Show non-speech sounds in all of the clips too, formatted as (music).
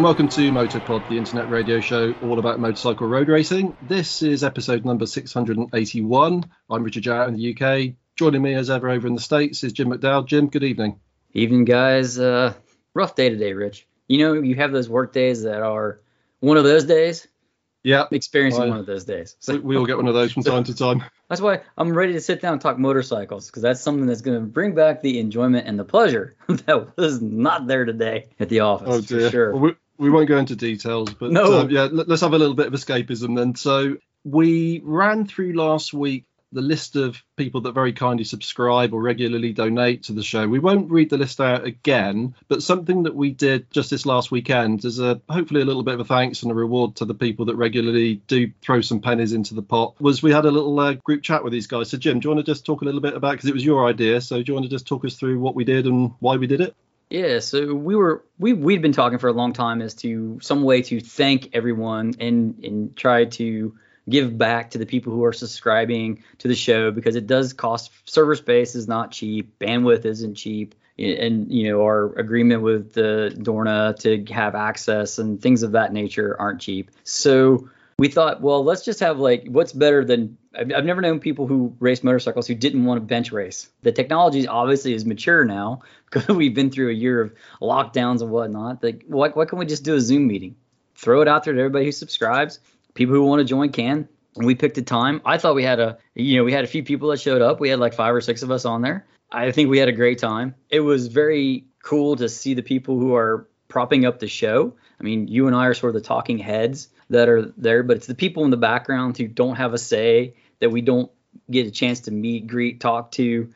and welcome to Motopod, the internet radio show all about motorcycle road racing. This is episode number 681. I'm Richard Jarrett in the UK. Joining me as ever over in the States is Jim McDowell. Jim, good evening. Evening, guys. Uh, rough day today, Rich. You know, you have those work days that are one of those days. Yeah. Experiencing one of those days. So, (laughs) we, we all get one of those from time to time. (laughs) That's why I'm ready to sit down and talk motorcycles because that's something that's going to bring back the enjoyment and the pleasure (laughs) that was not there today at the office. Oh dear. sure. Well, we, won't go into details, but No. um, yeah, let, us have a little bit of escapism then. So we ran through last week the list of people that very kindly subscribe or regularly donate to the show. We won't read the list out again, but something that we did just this last weekend is a hopefully a little bit of a thanks and a reward to the people that regularly do throw some pennies into the pot. Was we had a little uh, group chat with these guys. So Jim, do you want to just talk a little bit about because it was your idea? So do you want to just talk us through what we did and why we did it? Yeah, so we were we we'd been talking for a long time as to some way to thank everyone and and try to give back to the people who are subscribing to the show because it does cost server space is not cheap, bandwidth isn't cheap, and you know our agreement with the Dorna to have access and things of that nature aren't cheap. So we thought, well, let's just have like what's better than I've, I've never known people who race motorcycles who didn't want to bench race. The technology obviously is mature now (laughs) because we've been through a year of lockdowns and whatnot. Like, why, why can't we just do a Zoom meeting? Throw it out there to everybody who subscribes. People who want to join can. And we picked a time. I thought we had a, you know, we had a few people that showed up. We had like five or six of us on there. I think we had a great time. It was very cool to see the people who are propping up the show. I mean, you and I are sort of the talking heads that are there, but it's the people in the background who don't have a say that we don't get a chance to meet, greet, talk to,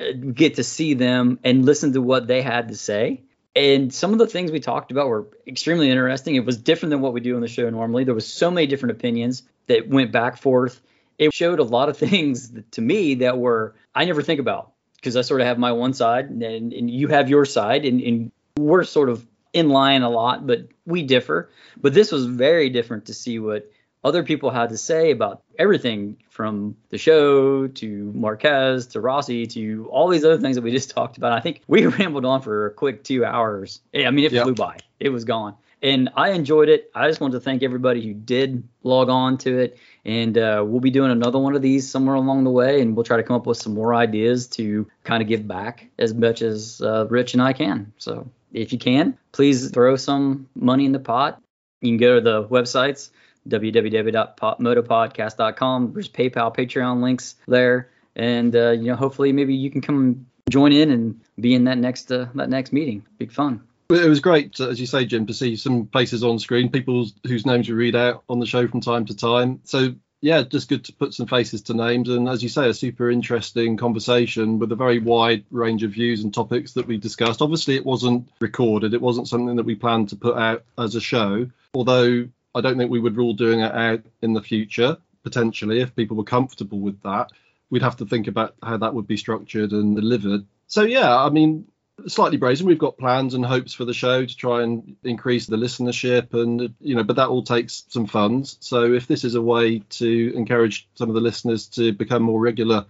uh, get to see them and listen to what they had to say. And some of the things we talked about were extremely interesting. It was different than what we do on the show normally. There was so many different opinions that went back forth. It showed a lot of (laughs) things to me that were I never think about because I sort of have my one side and, and you have your side and, and we're sort of in line a lot, but we differ. But this was very different to see what other people had to say about everything from the show to Marquez to Rossi to all these other things that we just (laughs) talked about. I think we (laughs) rambled on for a quick two hours. I mean, it Yep. flew by. It was gone. And I enjoyed it. I just want to thank everybody who did log on to it. And uh, we'll be doing another one of these somewhere along the way. And we'll try to come up with some more ideas to kind of give back as much as uh, Rich and I can. So if you can, please throw some money in the pot. You can go to the websites www.motopodcast.com. There's PayPal, Patreon links there, and uh, you know hopefully maybe you can come join in and be in that next uh, that next meeting. Big fun. It was great, as you say, Jim, to see some faces on screen, people whose names we read out on the show from time to time. So, yeah, just good to put some faces to names. And as you say, a super interesting conversation with a very wide range of views and topics that we discussed. Obviously, it wasn't recorded, it wasn't something that we planned to put out as a show, although I don't think we would rule doing it out in the future, potentially, if people were comfortable with that. We'd have to think about how that would be structured and delivered. So, yeah, I mean, slightly brazen. We've got plans and hopes for the show to try and increase the listenership, and you know, but that all takes some funds. So if this is a way to encourage some of the listeners to become more regular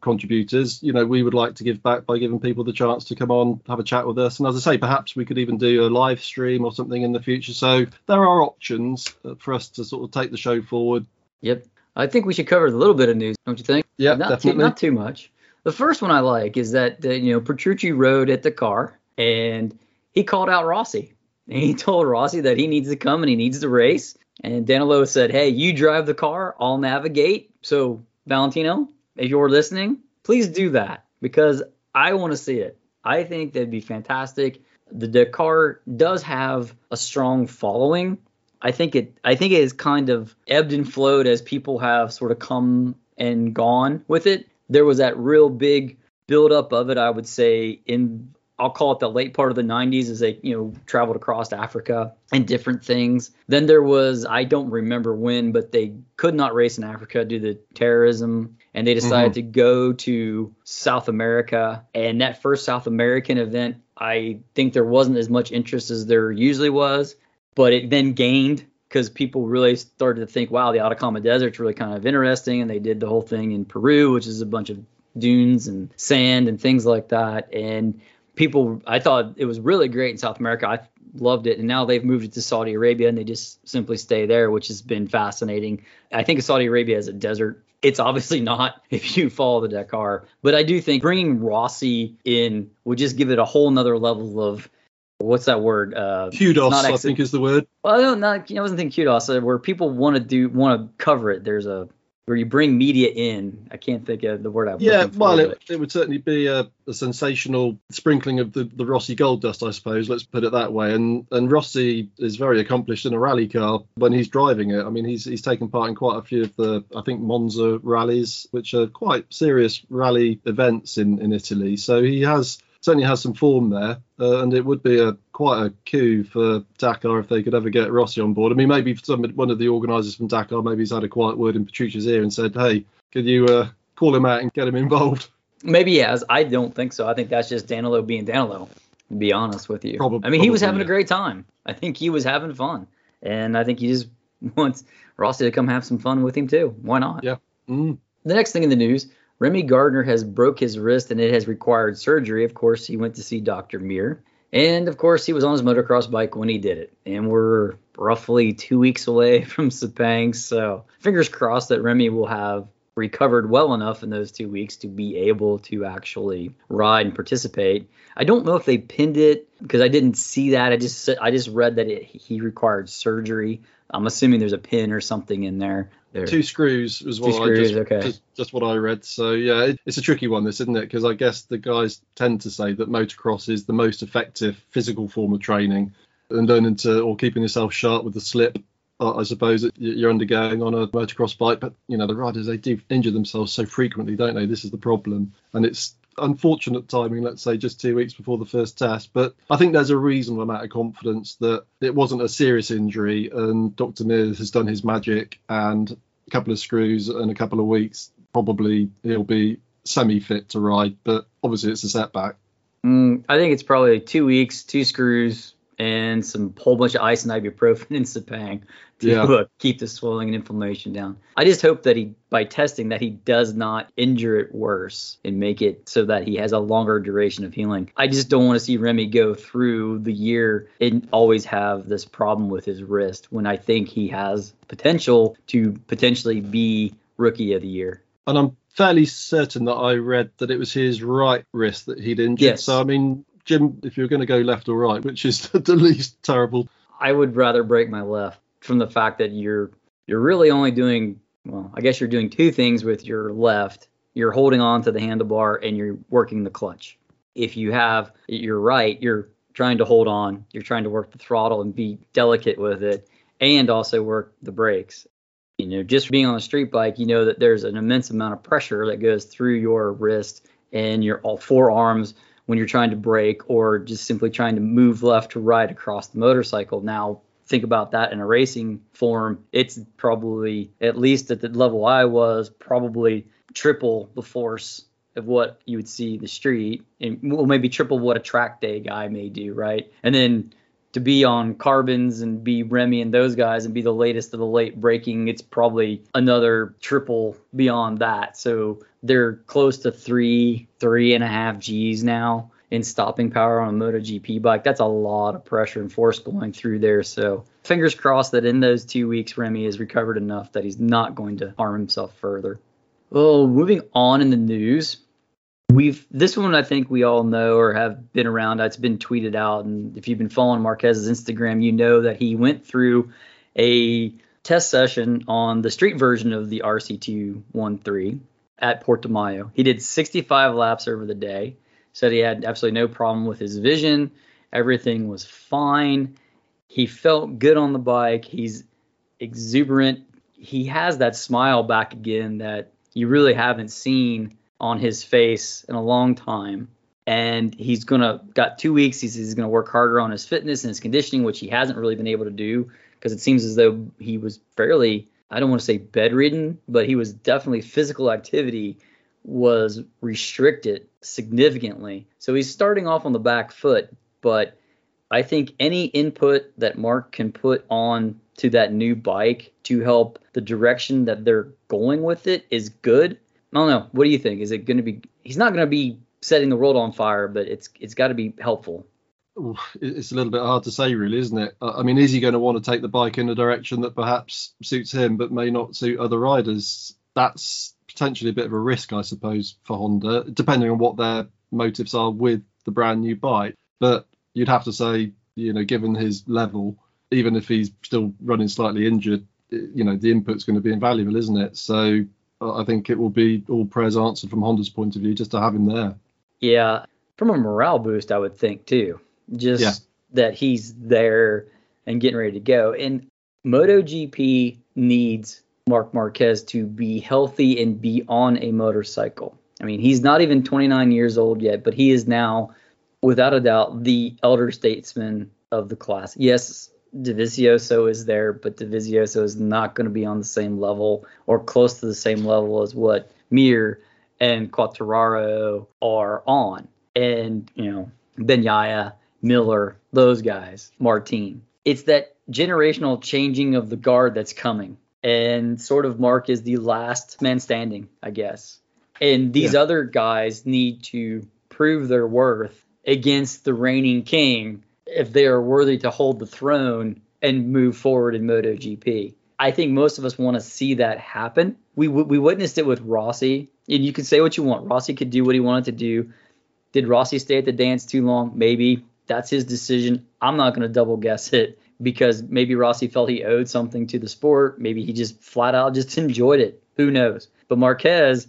contributors, you know, we would like to give back by giving people the chance to come on, have a chat with us, and as I say, perhaps we could even do a live stream or something in the future. So there are options uh, for us to sort of take the show forward. Yep. I think we should cover a little bit of news, don't you think? Yeah, not definitely. Too, not too much. The first one I like is that uh, you know Petrucci rode at Dakar and he called out Rossi. And (laughs) he told Rossi that he needs to come and he needs to race. And Danilo said, "Hey, you drive the car, I'll navigate." So Valentino, if you're listening, please do that because I want to see it. I think that'd be fantastic. The Dakar does have a strong following. I think it I think it has kind of ebbed and flowed as people have sort of come and gone with it. There was that real big buildup of it, I would say, in I'll call it the late part of the 90s as they, you know, traveled across Africa and different things. Then there was, I don't remember when, but they could not race in Africa due to terrorism. And they decided mm-hmm. to go to South America. And that first South American event, I think there wasn't as much interest as there usually was, but it then gained because people really started to think, wow, the Atacama Desert's really kind of interesting. And they did the whole thing in Peru, which is a bunch of dunes and sand and things like that. And people, I thought it was really great in South America. I loved it. And now they've moved it to Saudi Arabia and they just simply stay there, which has been fascinating. I think Saudi Arabia is a desert. It's obviously not (laughs) if you follow the Dakar, but I do think bringing Rossi in would just give it a whole nother level of what's that word? Uh, Kudos, I think, is the word. Well, I don't, not, I wasn't thinking kudos. Uh, where people want to do want to cover it. There's a where you bring media in. I can't think of the word I'm yeah, well, it, it, would certainly be a, a, sensational sprinkling of the, the Rossi gold dust, I suppose. Let's put it that way. And and Rossi is very accomplished in a rally car when he's driving it. I mean, he's he's taken part in quite a few of the I think Monza rallies, which are quite serious rally events in in Italy. So he has certainly has some form there, uh, and it would be a quite a coup for Dakar if they could ever get Rossi on board. I mean, maybe some one of the organisers from Dakar maybe he's had a quiet word in Petrucci's ear and said, "Hey, could you uh, call him out and get him involved?" Maybe he has. I don't think so. I think that's just Danilo being Danilo. To be honest with you, probably, I mean, he was having yeah. a great time. I think he was having fun, and I think he just (laughs) wants Rossi to come have some fun with him too. Why not? Yeah. Mm. The next thing in the news Remy Gardner has broke his wrist and it has required surgery. Of course, he went to see Dr. Mir. And of course, he was on his motocross bike when he did it. And we're roughly two weeks away (laughs) from Sepang. So fingers crossed that Remy will have recovered well enough in those two weeks to be able to actually ride and participate. I don't know if they pinned it because I didn't see that. I just I just read that it, he required surgery. I'm assuming there's a pin or something in there. there. Two screws as well. screws, just, okay. Just, just, what I read. So yeah, it, it's a tricky one, this isn't it? Because I guess the guys tend to say that motocross is the most effective physical form of training, and learning to or keeping yourself sharp with the slip. I suppose that you're undergoing on a motocross bike, but you know the riders they do injure themselves so frequently, don't they? This is the problem, and it's unfortunate timing, let's say just two weeks before the first test. But I think there's a reasonable amount of confidence that it wasn't a serious injury and Dr. Mir has done his magic and a couple of screws and a couple of weeks, probably he'll be semi fit to ride. But obviously, it's a setback. Mm, I think it's probably two weeks, two screws, and some whole bunch of ice and ibuprofen (laughs) and Sepang to Yeah. uh, keep the swelling and inflammation down. I just hope that he, by testing, that he does not injure it worse and make it so that he has a longer duration of healing. I just don't want to see Remy go through the year and always have this problem with his wrist when I think he has potential to potentially be rookie of the year. And I'm fairly certain that I read that it was his right wrist that he'd injured. Yes. So I mean, Jim, if you're going to go left or right, which is (laughs) the least terrible, I would rather break my left from the fact that you're you're really only doing well, I guess you're doing two things with your left. You're holding on to the handlebar and you're working the clutch. If you have your right, you're trying to hold on, you're trying to work the throttle and be delicate with it and also work the brakes. You know, just being on a street bike, you know that there's an immense amount of pressure that goes through your wrist and your all four arms when you're trying to brake or just simply trying to move left to right across the motorcycle. Now, think about that in a racing form. It's probably, at least at the level I was, probably triple the force of what you would see the street, and well, maybe triple what a track day guy may do, right? And then to be on carbons and be Remy and those guys and be the latest of the late braking, it's probably another triple beyond that. So they're close to three, three and a half G's now in stopping power on a MotoGP bike. That's a lot of pressure and force going through there. So fingers crossed that in those two weeks, Remy has recovered enough that he's not going to harm himself further. Well, moving on in the news, we've this one I think we all know or have been around. It's been tweeted out, and if you've been following Marquez's Instagram, you know that he went through a test session on the street version of the RC213 at Portimao. He did 65 laps over the day. Said he had absolutely no problem with his vision. Everything was fine. He felt good on the bike. He's exuberant. He has that smile back again that you really haven't seen on his face in a long time. And he's gonna got two weeks. He's, he's gonna work harder on his fitness and his conditioning, which he hasn't really been able to do because it seems as though he was fairly I don't want to say bedridden, but he was definitely physical activity was restricted significantly. So he's starting off on the back foot, but I think any input that Marc can put on to that new bike to help the direction that they're going with it is good. I don't know. What do you think? Is it going to be? He's not going to be setting the world on fire, but it's it's got to be helpful. it's a little bit hard to say, really, isn't it? I mean, is he going to want to take the bike in a direction that perhaps suits him but may not suit other riders? That's potentially a bit of a risk, I suppose, for Honda, depending on what their motives are with the brand new bike. But you'd have to say, you know, given his level, even if he's still running slightly injured, you know, the input's going to be invaluable, isn't it? So I think it will be all prayers answered from Honda's point of view just to have him there. Yeah, from a morale boost, I would think too. Just yeah. that he's there and getting ready to go. And MotoGP needs Marc Marquez to be healthy and be on a motorcycle. I mean, he's not even 29 years old yet, but he is now, without a doubt, the elder statesman of the class. Yes, Dovizioso is there, but Dovizioso is not going to be on the same level or close to the same level as what Mir and Quartararo are on. And, you know, Bagnaia, Miller, those guys, Martin. It's that generational changing of the guard that's coming. And sort of Marc is the last man standing, I guess. And these yeah. other guys need to prove their worth against the reigning king if they are worthy to hold the throne and move forward in MotoGP. I think most of us want to see that happen. We we witnessed it with Rossi, and you can say what you want. Rossi could do what he wanted to do. Did Rossi stay at the dance too long? Maybe that's his decision. I'm not going to double guess it because maybe Rossi felt he owed something to the sport. Maybe he just flat out just (laughs) enjoyed it. Who knows? But Marquez,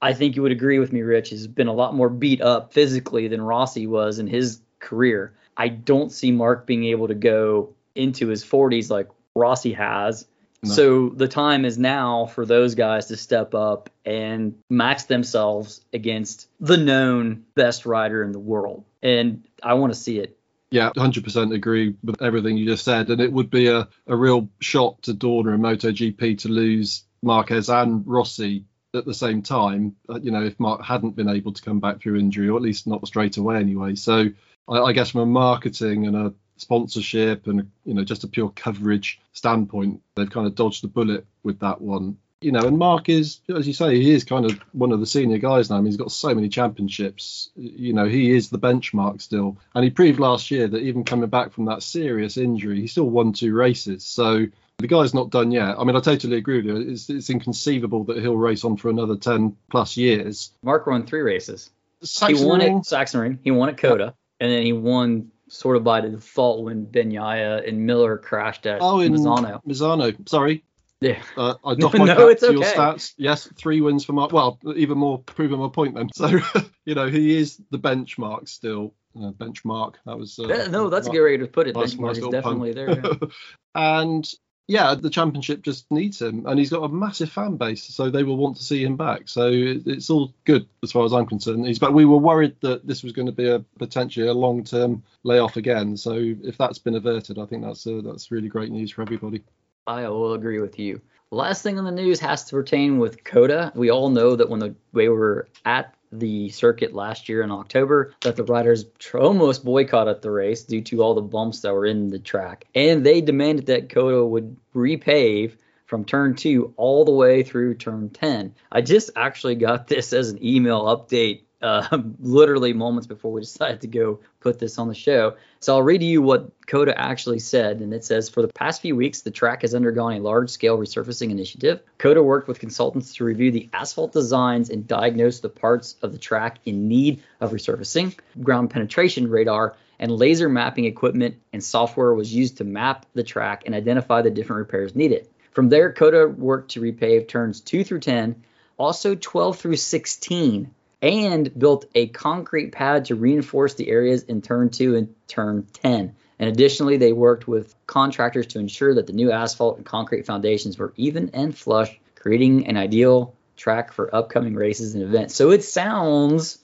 I think you would agree with me, Rich, has been a lot more beat up physically than Rossi was in his career. I don't see Marc being able to go into his 40s like Rossi has. No. So the time is now for those guys to step up and max themselves against the known best rider in the world. And I want to see it. Yeah, 100% agree with everything you just said. And it would be a, a real shock to Dorna and MotoGP to lose Marquez and Rossi at the same time, uh, you know, if Marc hadn't been able to come back through injury, or at least not straight away anyway. So I, I guess from a marketing and a sponsorship and you know just a pure coverage standpoint, they've kind of dodged the bullet with that one. You know, and Marc is, as you say, he is kind of one of the senior guys now. I mean, he's got so many championships. You know, he is the benchmark still, and he proved last year that even coming back from that serious injury, he still won two races. So the guy's not done yet. I mean, I totally agree with you. It's, it's inconceivable that he'll race on for another 10 plus years. Marc won three races. he won at Sachsenring. He won at COTA and then he won sort of by default when Bagnaia and Miller crashed at oh, in Misano. Misano, sorry. Yeah. Uh, I (laughs) doff my no, it's okay. your stats. Yes, three wins for Marc. Well, even more proving my point then. (laughs) So, you know, he is the benchmark still. Uh, benchmark. That was. Uh, yeah, no, that's a good way to put it. Benchmark is definitely pun. there. Yeah. (laughs) and yeah, the championship just needs him, and he's got a massive fan base, so they will want to see him back. So it's all good as far as I'm concerned. He's, but we were worried that this was going to be a potentially a long-term layoff again. So if that's been averted, I think that's uh, that's really great news for everybody. I will agree with you. Last thing on the news has to pertain with COTA. We all know that when the, we were at the circuit last year in October that the riders almost boycotted the race due to all the bumps that were in the track. And they demanded that COTA would repave from turn two all the way through turn 10. I just actually got (laughs) this as an email update uh, (laughs) literally moments before we decided to go put this on the show. So I'll read you what COTA actually said, and it says For the past few weeks, the track has undergone a large scale resurfacing initiative. COTA worked with consultants to review the asphalt designs and diagnose the parts of the track in need of resurfacing. Ground penetration radar and laser mapping equipment and software was used to map the track and identify the different repairs needed. From there, COTA worked to repave turns 2 through 10, also 12 through 16 and built a concrete pad to reinforce the areas in turn 2 and turn 10. And additionally, they worked with contractors to ensure that the new asphalt and concrete foundations were even and flush, creating an ideal track for upcoming races and events. So it sounds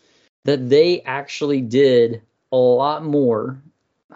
that they actually did a lot more.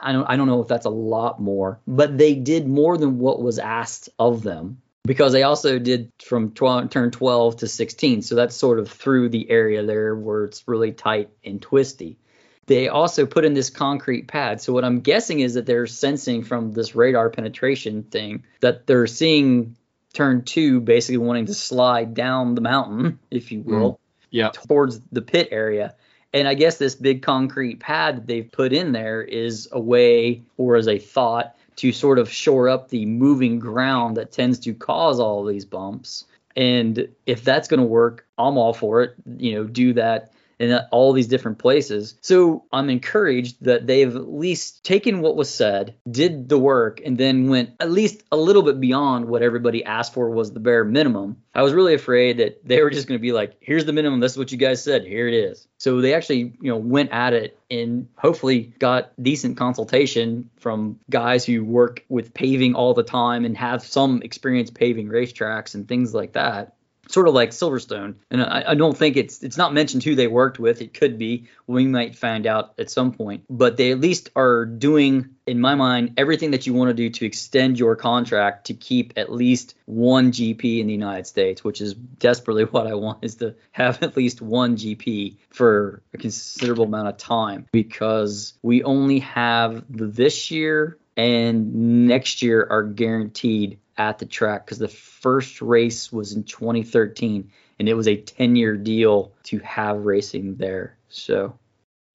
I don't I don't know if that's a lot more, but they did more than what was asked of them because they also did from 12, turn 12 to 16. So that's sort of through the area there where it's really tight and twisty. They also put in this concrete pad. So what I'm guessing is that they're sensing from this radar penetration thing that they're seeing turn two basically wanting to slide down the mountain, if you will, mm, yeah. towards the pit area. And I guess this big concrete pad that they've put in there is a way or as a thought to sort of shore up the moving ground that tends to cause all these bumps. And if that's going to work, I'm all for it. You know, do that in all these different places. So I'm encouraged that they've at least taken what was said, did the work, and then went at least a little bit beyond what everybody asked for was the bare minimum. I was really afraid that they were just going to be like, here's the minimum. This is what you guys said. Here it is. So they actually, you know, went at it and hopefully got decent consultation from guys who work with paving all the time and have some experience paving racetracks and things like that sort of like Silverstone. And I, I, don't think it's it's not mentioned who they worked with. It could be. We might find out at some point. But they at least are doing, in my mind, everything that you want to do to extend your contract to keep at least one GP in the United States, which is desperately (laughs) what I want is to have at least one GP for a considerable amount of time because we only have this year and next year are guaranteed at the track because the first race was in 2013 and it was a 10 year deal to have racing there. So,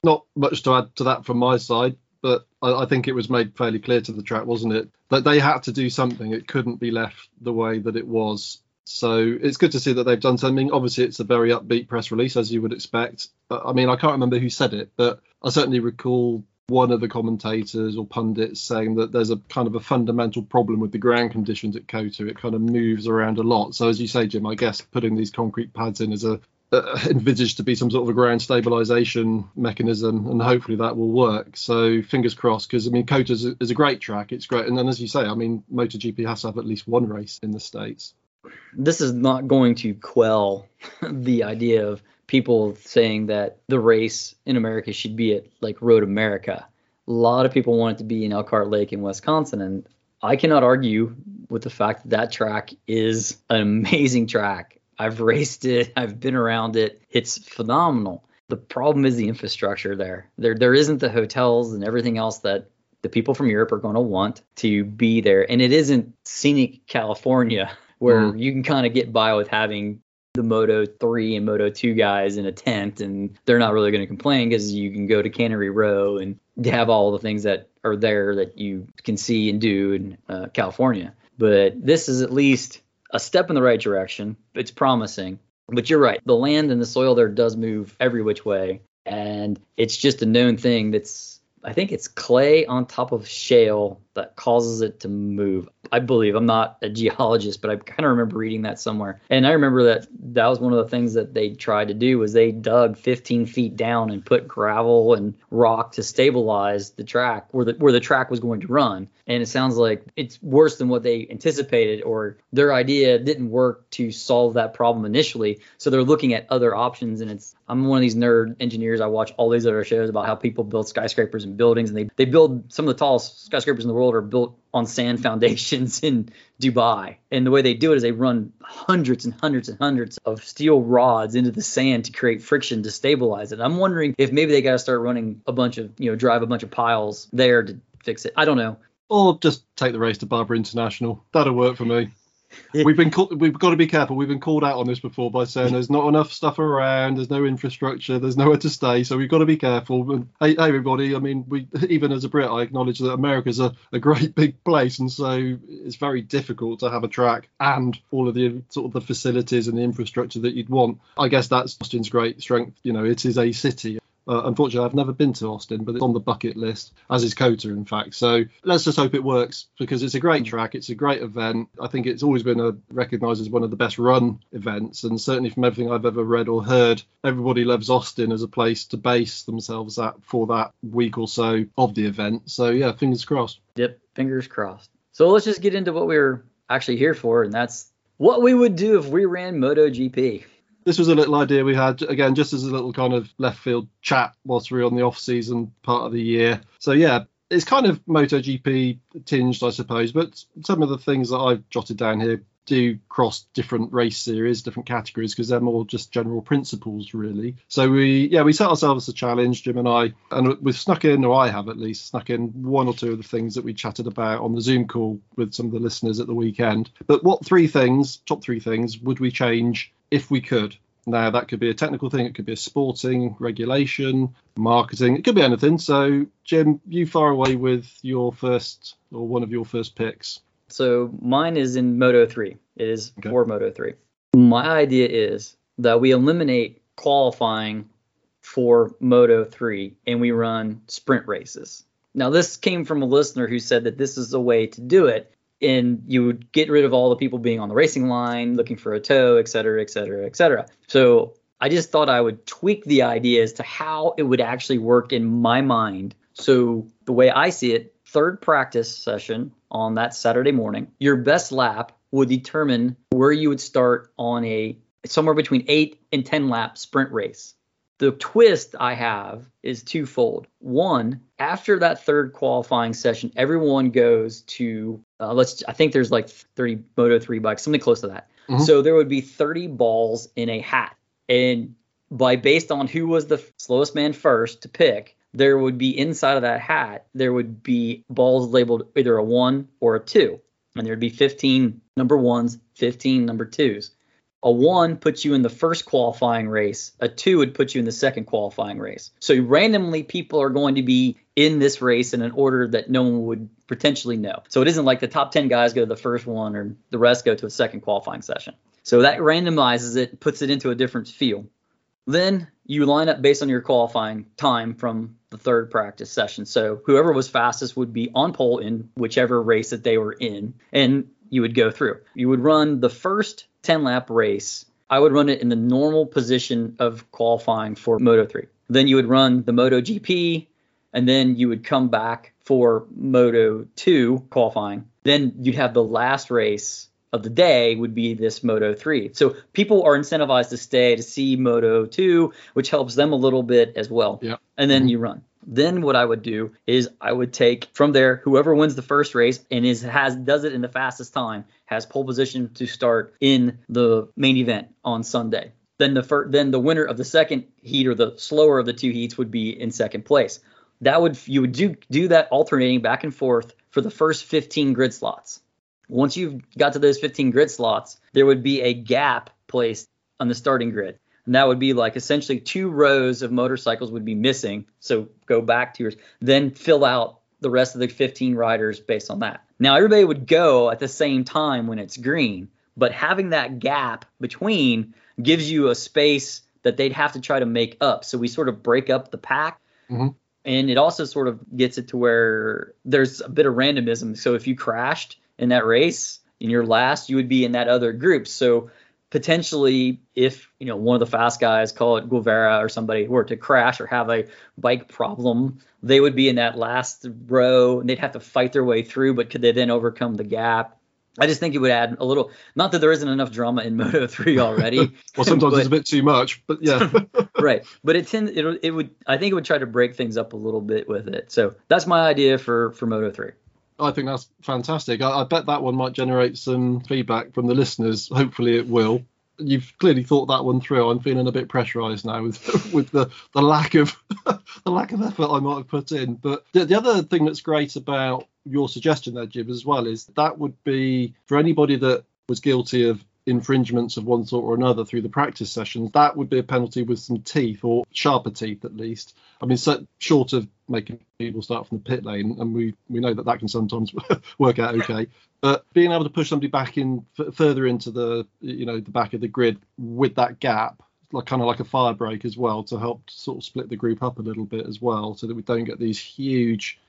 not much to add to that from my side, but I, I, think it was made fairly clear to the track, wasn't it? That they had to do something. It couldn't be left the way that it was. So it's good to see that they've done something. Obviously, it's a very upbeat press release, as you would expect. Uh, I mean, I can't remember who said it, but I certainly recall one of the commentators or pundits saying that there's a kind of a fundamental problem with the ground conditions at COTA. It kind of moves around a lot. So as you say, Jim, I guess putting these concrete pads in is a uh, (laughs) envisaged to be some sort of a ground stabilization mechanism, and hopefully that will work. So fingers crossed, because I mean, COTA is, is a, great track. It's great, and then as you say, I mean, MotoGP has to have at least one race in the states. This is not going to quell (laughs) the idea of people saying that the race in America should be at like Road America. A lot of people want it to be in Elkhart Lake in Wisconsin, and I cannot argue with the fact that that track is an amazing track. I've raced it, (laughs) I've been around it. It's phenomenal. The problem is the infrastructure there. There there isn't the hotels and everything else that the people from Europe are going to want to be there. And it isn't scenic California (laughs) where mm. you can kind of get by with having the Moto 3 and Moto 2 guys in a tent, and they're not really going to complain because you can go to Cannery Row and have all the things that are there that you can see and do in uh, California. But this is at least a step in the right direction. It's promising. But you're right, the land and the soil there does move every which way. And it's just a known thing that's, I think it's clay on top of shale that causes it to move. I believe I'm not a (laughs) geologist, but I kind of remember reading that somewhere. And I remember that that was one of the things that they tried to do was they dug 15 feet down and put gravel and rock to stabilize the track where the where the track was going to run. And it sounds like it's worse than what they anticipated, or their idea didn't work to solve that problem initially. So they're looking at other options. And it's I'm one of these nerd engineers. I watch all these other shows about how people build skyscrapers and buildings, and they they build some of the tallest skyscrapers in the world are built on sand (laughs) foundations in Dubai. And the way they do it is they run hundreds and hundreds and hundreds of steel rods into the sand to create friction to stabilize it. I'm wondering if maybe they got to start running a bunch of, you know, drive a bunch of piles there to fix it. I don't know. Or just take the race to Barber International. That'll work for me we've been we've got to be careful. We've been called out on this before by saying there's not enough stuff around, there's no infrastructure, there's nowhere to stay, so we've got to be careful. And hey, hey everybody, I mean, we even as a Brit, I acknowledge that America's a, a great (laughs) big place, and so it's very difficult to have a track and all of the sort of the facilities and the infrastructure that you'd want. I guess that's Austin's great strength. You know, it is a city. Uh, unfortunately, I've never been to Austin, but it's on the bucket list, as is COTA, in fact. So let's just hope it works because it's a great track. It's a great event. I think it's always been a, recognised as one of the best run events. And certainly from everything I've ever read or heard, everybody loves Austin as a place to base themselves at for that week or so of the event. So yeah, fingers crossed. Yep, fingers crossed. So let's just get into what we are actually here for, and that's what we would do if we ran MotoGP this was a little idea we had again, just as a little kind of left field chat whilst we were on the off season part of the year. So yeah, it's kind of MotoGP tinged, I suppose, but some of the things that I've jotted down here do cross different race series, different categories, because they're more just general principles, really. So we, yeah, we set ourselves a challenge, Jim and I, and we've snuck in, or I have at least snuck in one or two of the things that we chatted about on the Zoom call with some of the listeners at the weekend. But what three things, top three things, would we change if we could. Now, that could be a technical thing, it could be a sporting regulation, marketing, it could be anything. So, Jim, you far away with your first or one of your first picks. So, mine is in Moto 3. It is okay. for Moto 3. My idea is that we eliminate qualifying for Moto 3 and we run sprint races. Now, this came from a listener who said that this is a way to do it and you would get rid of all the people being on the racing line looking for a tow, et cetera, et cetera, et cetera. So I just thought I would tweak the idea as to how it would actually work in my mind. So the way I see it, third practice session on that Saturday morning, your best lap would determine where you would start on a somewhere between eight and 10 lap sprint race. The twist I have is twofold. One, after that third qualifying session, everyone goes to uh, let's. I think there's like 30 Moto 3 bikes, something close to that. Mm-hmm. So there would be 30 balls in a hat, and by based on who was the slowest man first to pick, there would be inside of that hat there would be balls labeled either a one or a two, and there'd be 15 number ones, 15 number twos. A one puts you in the first qualifying race. A two would put you in the second qualifying race. So randomly, people are going to be in this race in an order that no one would potentially know. So it isn't like the top 10 guys go to the first one or the rest go to a second qualifying session. So that randomizes it, puts it into a different field. Then you line up based on your qualifying time from the third practice session. So whoever was fastest would be on pole in whichever race that they were in. And you would go through. You would run the first 10 lap race. I would run it in the normal position of qualifying for Moto 3. Then you would run the Moto GP, and then you would come back for Moto 2 qualifying. Then you'd have the last race of the day would be this Moto 3. So people are incentivized to stay to see Moto 2, which helps them a little bit as well. Yeah. And then mm-hmm. you run. Then what I would do is I would take from there whoever wins the first race and is has does it in the fastest time has pole position to start in the main event on Sunday. Then the first, then the winner of the second heat or the slower of the two heats would be in second place. That would you would do do that alternating back and forth for the first 15 grid slots. Once you've got to those 15 grid slots, there would be a gap placed on the starting grid and that would be like essentially two rows of motorcycles would be missing. So go back to yours, then fill out the rest of the 15 riders based on that. Now everybody would go at the same time when it's green, but having that gap between gives you a space that they'd have to try to make up. So we sort of break up the pack. Mm-hmm. And it also sort of gets it to where there's a bit of randomism. So if you crashed in that race in your last, you would be in that other group. So potentially if you know one of the fast guys call it Guevara or somebody were to crash or have a bike problem they would be in that last row and they'd have to fight their way through but could they then overcome the gap? I just think it would add a little not that there isn't enough drama in (laughs) Moto 3 already. Well sometimes but, it's a bit too much but yeah. (laughs) Right. But it tend it, it would I think it would try to break things up a little bit with it. So that's my idea for for Moto 3 I think that's fantastic. I, I, bet that one might generate some feedback from the listeners. Hopefully, it will. You've clearly thought that one through. I'm feeling a bit pressurised now with (laughs) with the, the lack of (laughs) the lack of effort I might have put in. But the, the other thing that's great about your suggestion there, Jim, as well, is that would be for anybody that was guilty of infringements of one sort or another through the practice sessions, that would be a penalty with some teeth or sharper teeth at least. I mean, so, short of making people start from the pit lane, and we we know that that can sometimes (laughs) work out okay. But being able to push somebody back in f- further into the you know the back of the grid with that gap, like kind of like a fire break as well, to help sort of split the group up a little bit as well, so that we don't get these huge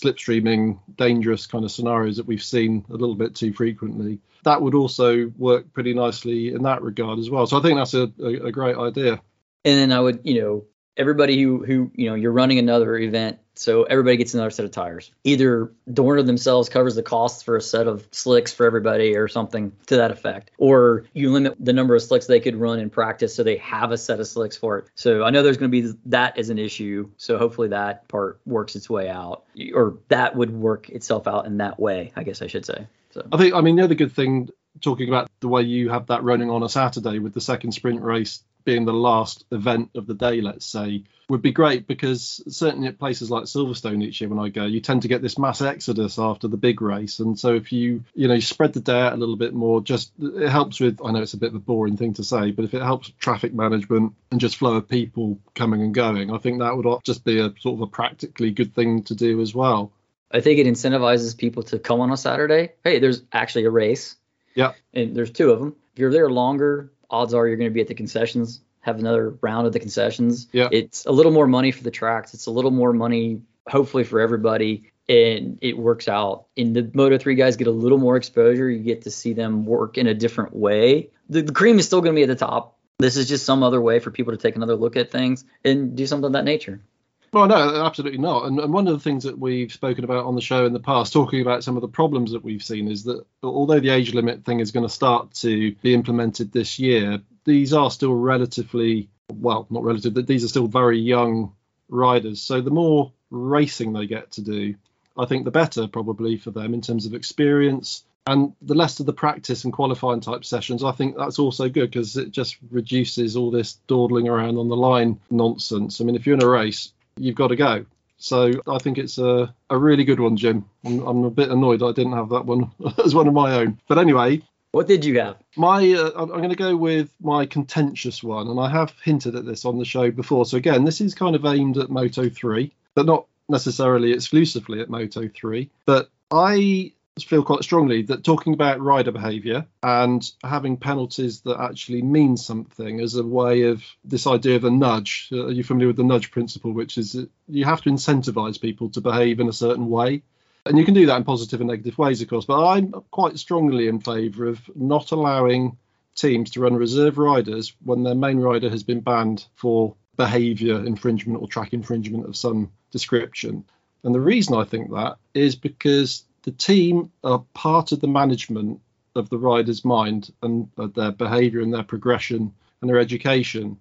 slipstreaming, dangerous kind of scenarios that we've seen a little bit too frequently. That would also work pretty nicely in that regard as well. So I think that's a, a, a great idea. And then I would, you know, everybody who who you know you're running another event so everybody gets another set of tires. Either dorna themselves covers the costs for a set of slicks for everybody or something to that effect or you limit the number of slicks they could run in practice so they have a set of slicks for it. So i know there's going to be that as an issue so hopefully that part works its way out or that would work itself out in that way i guess i should say so. I think i mean the other good thing talking about the way you have that running on a Saturday with the second sprint race being the last event of the day, let's say, would be great because certainly at places like Silverstone each year when I go, you tend to get this mass exodus after the big race. And so if you, you know, you spread the day out a little bit more, just it helps with, I know it's a bit of a boring thing to say, but if it helps traffic management and just flow of people coming and going, I think that would just be a sort of a practically good thing to do as well. I think it incentivizes people to come on a Saturday. Hey, there's actually a race. Yeah. And there's two of them. If you're there longer, odds are you're going to be at the concessions, have another round of the concessions. Yeah. It's a little more money for the tracks. It's a little more money, hopefully, for everybody. And it works out. And the Moto 3 guys get a little more exposure. You get to see them work in a different way. The, the cream is still going to be at the top. This is just some other way for people to take another look at things and do something of that nature. Well, no, absolutely not. And, and, one of the things that we've spoken about on the show in the past, talking about some of the problems that we've seen, is that although the age limit thing is going to start to be implemented this year, these are still relatively, well, not relative, these are still very young riders. So the more racing they get to do, I think the better probably for them in terms of experience. And the less of the practice and qualifying type sessions, I think that's also good because it just reduces all this dawdling around on the line nonsense. I mean, if you're in a race, you've got to go. So I think it's a, a really good one, Jim. I'm, I'm a bit annoyed I didn't have that one (laughs) as one of my own. But anyway, what did you have? My, uh, I'm going to go with my contentious one, and I have hinted at this on the show before. So again, this is kind of aimed at Moto 3, but not necessarily exclusively at Moto 3. But I feel quite strongly that talking about rider behaviour and having penalties that actually mean something as a way of this idea of a nudge. Uh, are you familiar with the nudge principle, which is you have to incentivise people to behave in a certain way? And you can do that in positive and negative ways, of course. But I'm quite strongly in favour of not allowing teams to run reserve riders when their main rider has been banned for behaviour infringement or track infringement of some description. And the reason I think that is because the team are part of the management of the rider's mind and uh, their behaviour and their progression and their education.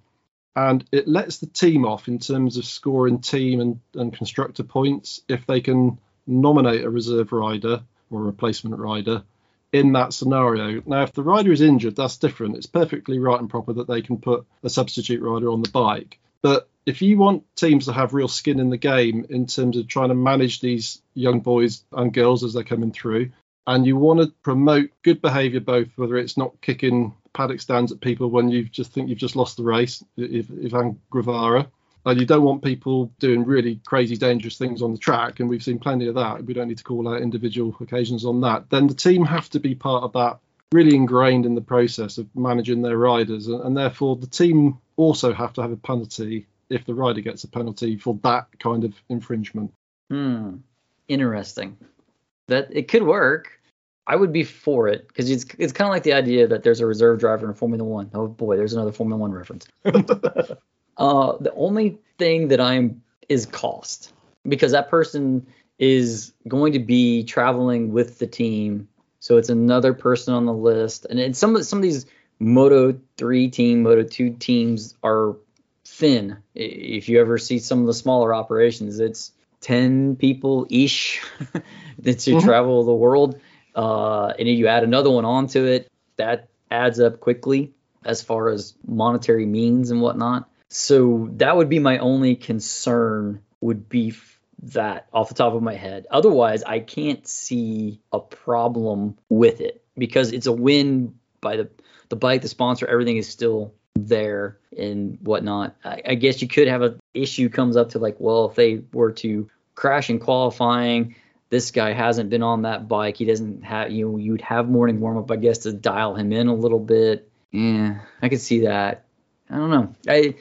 And it lets the team off in terms of scoring team and, and constructor points if they can nominate a reserve rider or a replacement rider in that scenario. Now, if the rider is injured, that's different. It's perfectly right and proper that they can put a substitute rider on the bike. But if you want teams to have real skin in the game in terms of trying to manage these young boys and girls as they're coming through, and you want to promote good behaviour, both whether it's not kicking paddock stands at people when you just think you've just lost the race, if Ivan Guevara, and you don't want people doing really crazy, dangerous things on the track, and we've seen plenty of that. We don't need to call out individual occasions on that. Then the team have to be part of that, really ingrained in the process of managing their riders, and, and therefore the team also have to have a penalty if the rider gets a penalty for that kind of infringement. Hmm. Interesting. That it could work. I would be for it because it's it's kind of like the idea that there's a reserve driver in Formula One. Oh boy, there's another Formula One reference. (laughs) uh, the only thing that I'm is cost because that person is going to be traveling with the team, so it's another person on the list. And, some of some of these Moto three team, Moto two teams are thin. If you ever see some of the smaller operations, it's 10 people ish (laughs) that you mm-hmm. travel the world. Uh, and if you add another one onto it, that adds up quickly as far as monetary means and whatnot. So that would be my only concern would be that off the top of my head. Otherwise, I can't see a problem with it because it's a win by the the bike, the sponsor, everything is still there and whatnot. I, I guess you could have an issue comes up to like, well, if they were to crash in qualifying, this guy hasn't been on that bike. He doesn't have you know, you'd have morning warm up, I guess, to dial him in a little bit. Yeah, I could see that. I don't know. I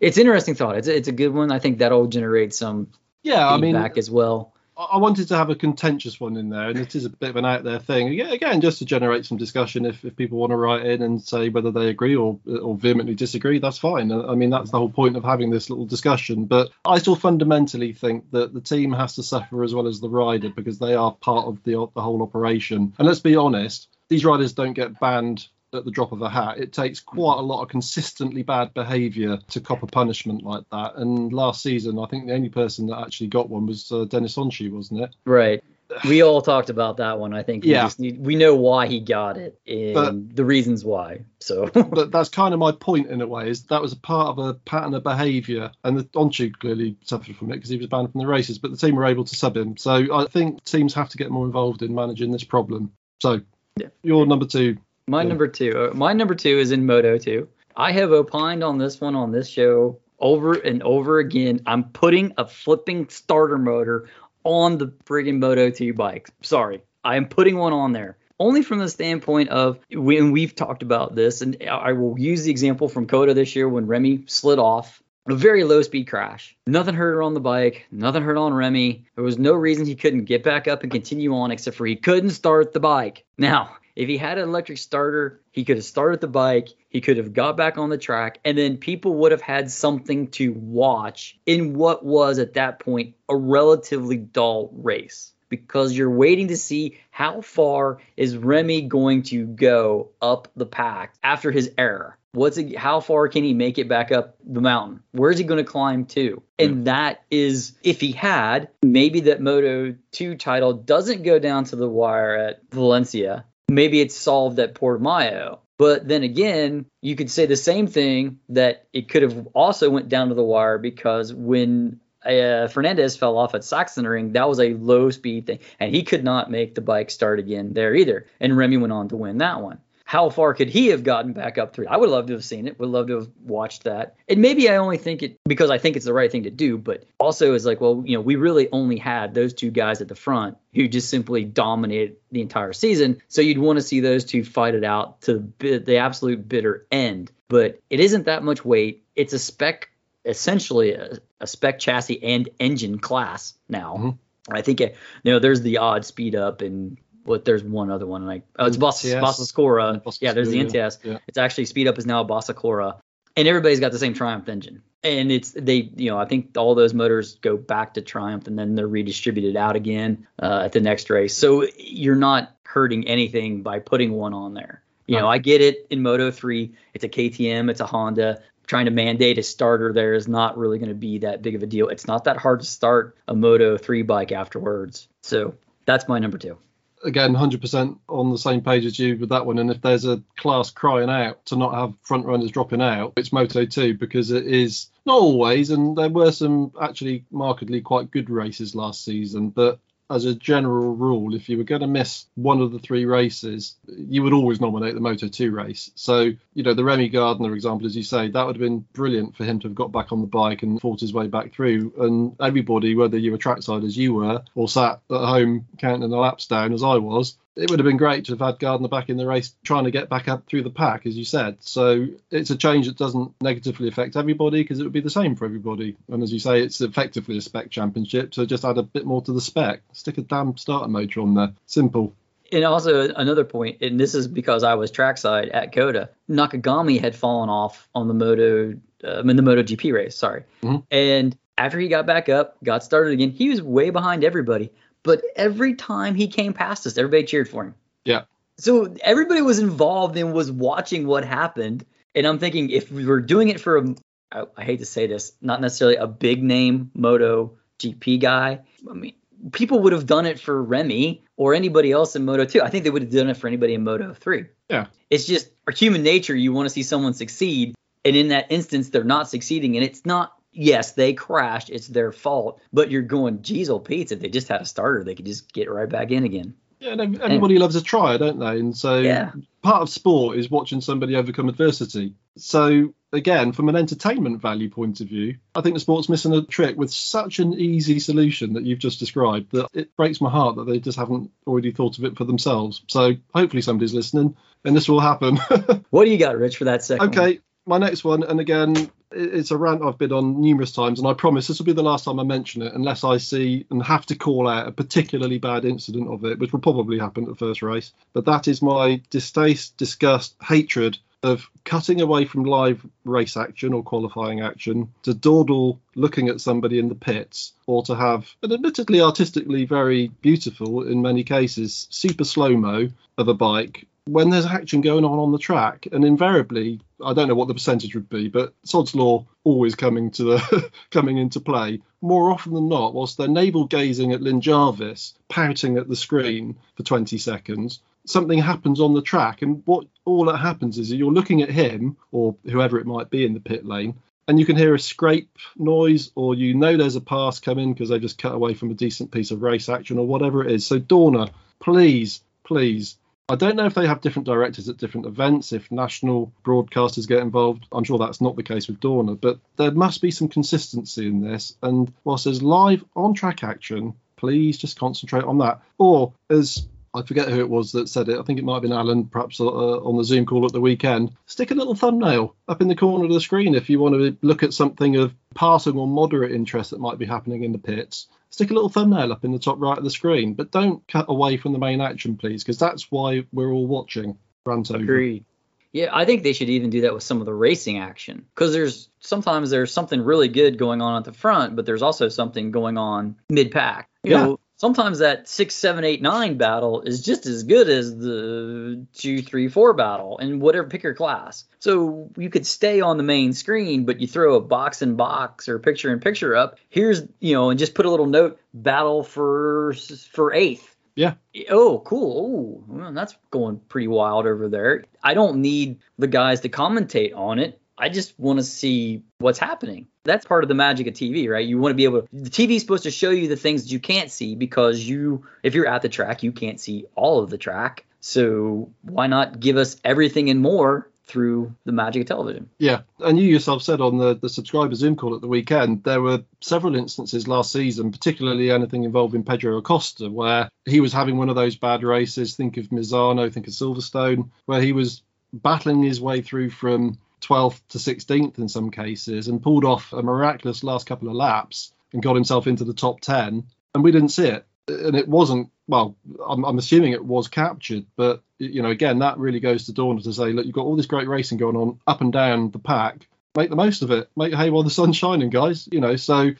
it's interesting thought. It's it's a good one. I think that'll generate some yeah, I mean, as well. I wanted to have a contentious one in there, and it is a bit of an out there thing. Again, just to generate some discussion. If, if people want to write in and say whether they agree or or vehemently disagree, that's fine. Uh, I mean, that's the whole point of having this little discussion. But I still fundamentally think that the team has to suffer as well as the rider because they are part of the the whole operation. And let's be honest, these riders don't get banned at the drop of a hat. It takes quite a lot of consistently bad behaviour to cop a punishment like that. And last season, I think the only person that actually got one was uh, Deniz Öncü, wasn't it? Right. we all talked about that one. I think we Yeah. just need, we know why he got it and But- the reasons why. So (laughs) but that's kind of my point in a way is that was a part of a pattern of behaviour and the Öncü clearly suffered from it because he was banned from the races but the team were able to sub him so I think teams have to get more involved in managing this problem so Yeah. your number two My Yeah. number two. uh, My number two is in Moto 2. I have opined on this one on this show over and over again. I'm putting a flipping starter motor on the friggin' Moto 2 bike. Sorry. I am putting one on there. Only from the standpoint of when we've talked about this, and I will use the example from COTA this year when Remy slid off. A very low speed crash. Nothing hurt on the bike. Nothing hurt on Remy. There was no reason he couldn't get back up and continue on except for he couldn't start the bike. Now, if he had an electric starter, he could have started the bike, he could have got back on the track, and then people would have had something to watch in what was at that point a relatively dull race. Because you're waiting to see how far is Remy going to go up the pack after his error. What's it, how far can he make it back up the mountain? Where's he going to climb to? And that is, if he had, maybe that Moto 2 title doesn't go down to the wire at Valencia. Maybe it's solved at Portimao. But then again, you could say the same thing that it could have also went down to the wire because when uh, Fernandez fell off at Sachsenring, that was a low speed thing, and he could not make the bike start again there either. And Remy went on to win that one. How far could he have gotten back up three? I would love to have seen it. Would love to have watched that. And maybe I only think it because I think it's the right thing to do, but also is like, well, you know, we really only had those two guys at the front who just simply dominated the entire season. So you'd want to see those two fight it out to the, absolute bitter end. But it isn't that much weight. It's a spec, essentially a, a spec chassis and engine class now. Mhm. I think, it, you know, there's the odd speed up and what there's one other one like oh it's Boss NTS. Boscoscuro. Boscoscuro, Yeah, there's the. NTS. Yeah. It's actually speed up is now a Boscoscuro. And everybody's got the same Triumph engine. And it's they you know, I think all those motors go back to Triumph and then they're redistributed out again uh, at the next race. So you're not hurting anything by putting one on there. You know, I get it in Moto 3, it's a KTM, it's a Honda. Trying to mandate a starter there is not really going to be that big of a deal. It's not that hard to start a Moto 3 bike afterwards. So that's my number two. Again 100% on the same page as you with that one. And if there's a class crying out to not have front runners dropping out it's moto 2 because it is not always and there were some actually markedly quite good races last season but as a general rule if you were going to miss one of the three races you would always nominate the moto 2 race. So you know the remy gardner example as you say that would have been brilliant for him to have got back on the bike and fought his way back through. And everybody whether you were trackside as you were or sat at home counting the laps down as i was it would have been great to have had Gardner back in the race trying to get back up through the pack, as you said. So it's a change that doesn't negatively affect everybody because it would be the same for everybody. And as you say, it's effectively a spec championship. So just add a bit more to the spec. Stick a damn starter motor on there. Simple. And also another point, and this is because I was trackside at COTA. Nakagami had fallen off on the Moto, um, in the Moto GP race. Sorry, Mhm. and after he got back up, got started again, he was way behind everybody. But every time he came past us, everybody cheered for him. Yeah. So everybody was involved and was watching what happened. And I'm thinking if we were doing it for a, I, I hate to say this, not necessarily a big name Moto GP guy. I mean, people would have done it for Remy or anybody else in Moto 2. I think they would have done it for anybody in Moto 3. Yeah. It's just our human nature. You want to see someone succeed. And in that instance, they're not succeeding. And it's not, yes, they crashed. It's their fault. But you're going, geez, old Pete, if they just had a starter, they could just get right back in again. Yeah, and ev- everybody loves a try, don't they? And so Yeah. part of sport is watching somebody overcome adversity. So again, from an entertainment value point of view, I think the sport's missing a trick with such an easy solution that you've just described that it breaks my heart that they just haven't already thought of it for themselves. So hopefully somebody's listening and this will happen. (laughs) What do you got, Rich, for that second? one? okay, my next one, and again, it's a rant I've been on numerous times, and I promise this will be the last time I mention it, unless I see and have to call out a particularly bad incident of it, which will probably happen at the first race. But that is my distaste, disgust, hatred of cutting away from live race action or qualifying action to dawdle looking at somebody in the pits or to have an admittedly artistically very beautiful in many cases super slow mo of a bike when there's action going on on the track, and invariably, I don't know what the percentage would be, but Sod's Law always coming to the (laughs) coming into play. More often than not, whilst they're navel gazing at Lin Jarvis, pouting at the screen for 20 seconds, something happens on the track, and what all that happens is you're looking at him or whoever it might be in the pit lane, and you can hear a scrape noise, or you know there's a pass coming because they've just cut away from a decent piece of race action or whatever it is. So Dorna, please, please I don't know if they have different directors at different events, if national broadcasters get involved. I'm sure that's not the case with Dorna, but there must be some consistency in this. And whilst there's live on track action, please just concentrate on that. Or, as I forget who it was that said it, I think it might have been Alan, perhaps uh, on the Zoom call at the weekend, stick a little thumbnail up in the corner of the screen if you want to look at something of passing or moderate interest that might be happening in the pits stick a little thumbnail up in the top right of the screen, but don't cut away from the main action, please, because that's why we're all watching. Rant over. Agreed. Yeah, I think they should even do that with some of the racing action because there's sometimes there's something really good going on at the front, but there's also something going on mid pack. You yeah. know, sometimes that six, seven, eight, nine battle is just as good as the two, three, four battle and whatever pick your class. So you could stay on the main screen, but you throw a box in box or picture in picture up. Here's you know, and just put a little note: battle for for eighth. Yeah. Oh, cool. Oh, well, that's going pretty wild over there. I don't need the guys to commentate on it. I just want to see what's happening. That's part of the magic of TV, right? You want to be able to, the TV is supposed to show you the things that you can't see because you, if you're at the track, you can't see all of the track. So why not give us everything and more through the magic of television. Yeah, and you yourself said on the, the subscriber Zoom call at the weekend, there were several instances last season, particularly anything involving Pedro Acosta, where he was having one of those bad races. Think of Misano, think of Silverstone, where he was battling his way through from 12th to 16th in some cases and pulled off a miraculous last couple of laps and got himself into the top 10 and we didn't see it. And it wasn't well I'm, I'm, assuming it was captured but you know again that really goes to Dorna to say look you've got all this great racing going on up and down the pack. Make the most of it. Make hay while the sun's shining guys you know. So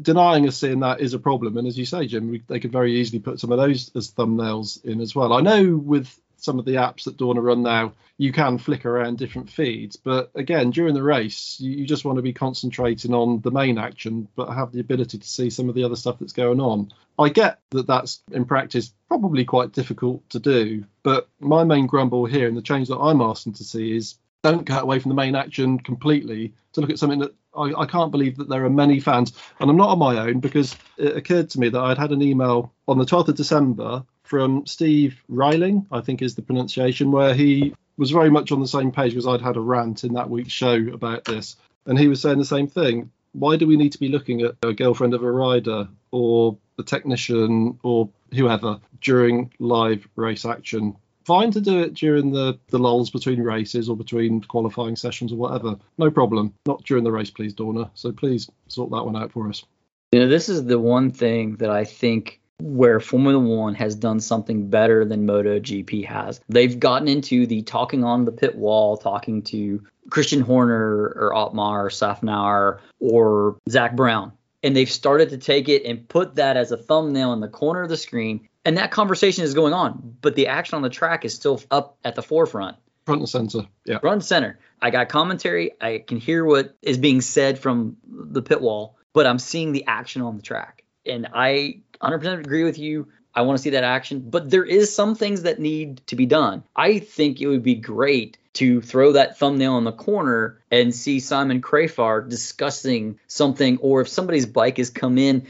denying us seeing that is a problem. And as you say jim we, they could very easily put some of those as thumbnails in as well. I know with some of the apps that Dorna run now, you can flick around different feeds. But again, during the race, you, just want to be concentrating on the main action, but have the ability to see some of the other stuff that's going on. I get that that's in practice probably quite difficult to do, but my main grumble here and the change that I'm asking to see is don't cut away from the main action completely to look at something that I, I, can't believe that there are many fans, and I'm not on my own because it occurred to me that I'd had an email on the 12th of December from Steve Reiling, I think is the pronunciation, where he was very much on the same page because I'd had a rant in that week's show about this. And he was saying the same thing. Why do we need to be looking at a girlfriend of a rider or a technician or whoever during live race action? Fine to do it during the, the lulls between races or between qualifying sessions or whatever. No problem. Not during the race, please, Dorna. So please sort that one out for us. You know, this is the one thing that I think where Formula One has done something better than MotoGP has. They've gotten into the talking on the pit wall, talking to Christian Horner or Otmar or Szafnauer or Zak Brown. And they've started to take it and put that as a thumbnail in the corner of the screen. And that conversation is going on, but the action on the track is still up at the forefront. Front and center. Yeah. Front and center. I got commentary. I can hear what is being said from the pit wall, but I'm seeing the action on the track. And I 100% agree with you. I want to see that action, but there is some things that need to be done. I think it would be great to throw that thumbnail in the corner and see Simon Crafar discussing something, or if somebody's bike has come in,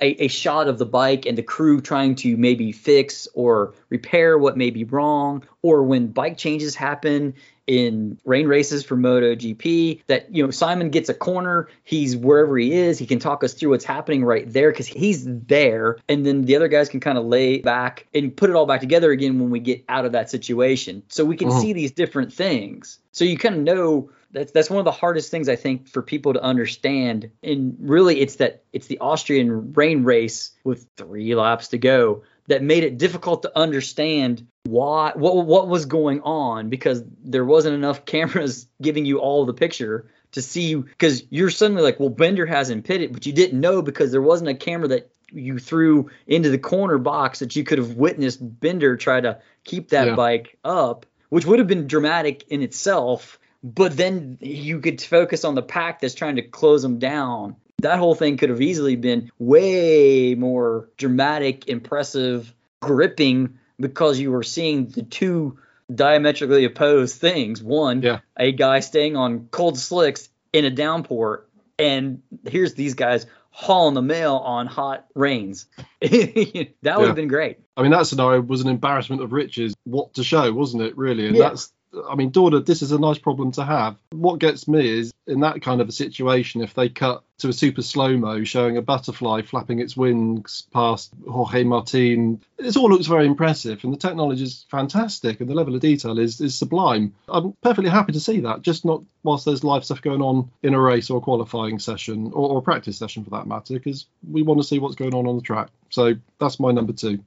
a, a, shot of the bike and the crew trying to maybe fix or repair what may be wrong, or when bike changes happen in rain races for MotoGP that you know Simon gets a corner, he's wherever he is, he can talk us through what's happening right there because he's there, and then the other guys can kind of lay back and put it all back together again when we get out of that situation, so we can mm-hmm. see these different things. So you kind of know that's that's one of the hardest things I think for people to understand. And really, it's that it's the Austrian rain race with three laps to go that made it difficult to understand why what what was going on because there wasn't enough (laughs) cameras giving you all the picture to see because you're suddenly like well Binder hasn't pitted but you didn't know because there wasn't a camera that you threw into the corner box that you could have witnessed Binder try to keep that yeah. bike up which would have been dramatic in itself. But then you could focus on the pack that's trying to close them down. That whole thing could have easily been way more dramatic, impressive, gripping because you were seeing the two diametrically opposed things. One, Yeah. a guy staying on cold slicks in a downpour, and here's these guys hauling the mail on hot rains. (laughs) that would Yeah. have been great. I mean, that scenario was an embarrassment of riches. What to show, wasn't it? Really, and Yeah. that's. I mean, Dorna, this is a nice problem to have. What gets me is in that kind of a situation, if they cut to a super slow mo showing a butterfly flapping its wings past Jorge Martin, it all looks very impressive, and the technology is fantastic, and the level of detail is is sublime. I'm perfectly happy to see that, just not whilst there's live stuff going on in a race or a qualifying session or, or a practice session for that matter, because we want to see what's going on on the track. So that's my number two.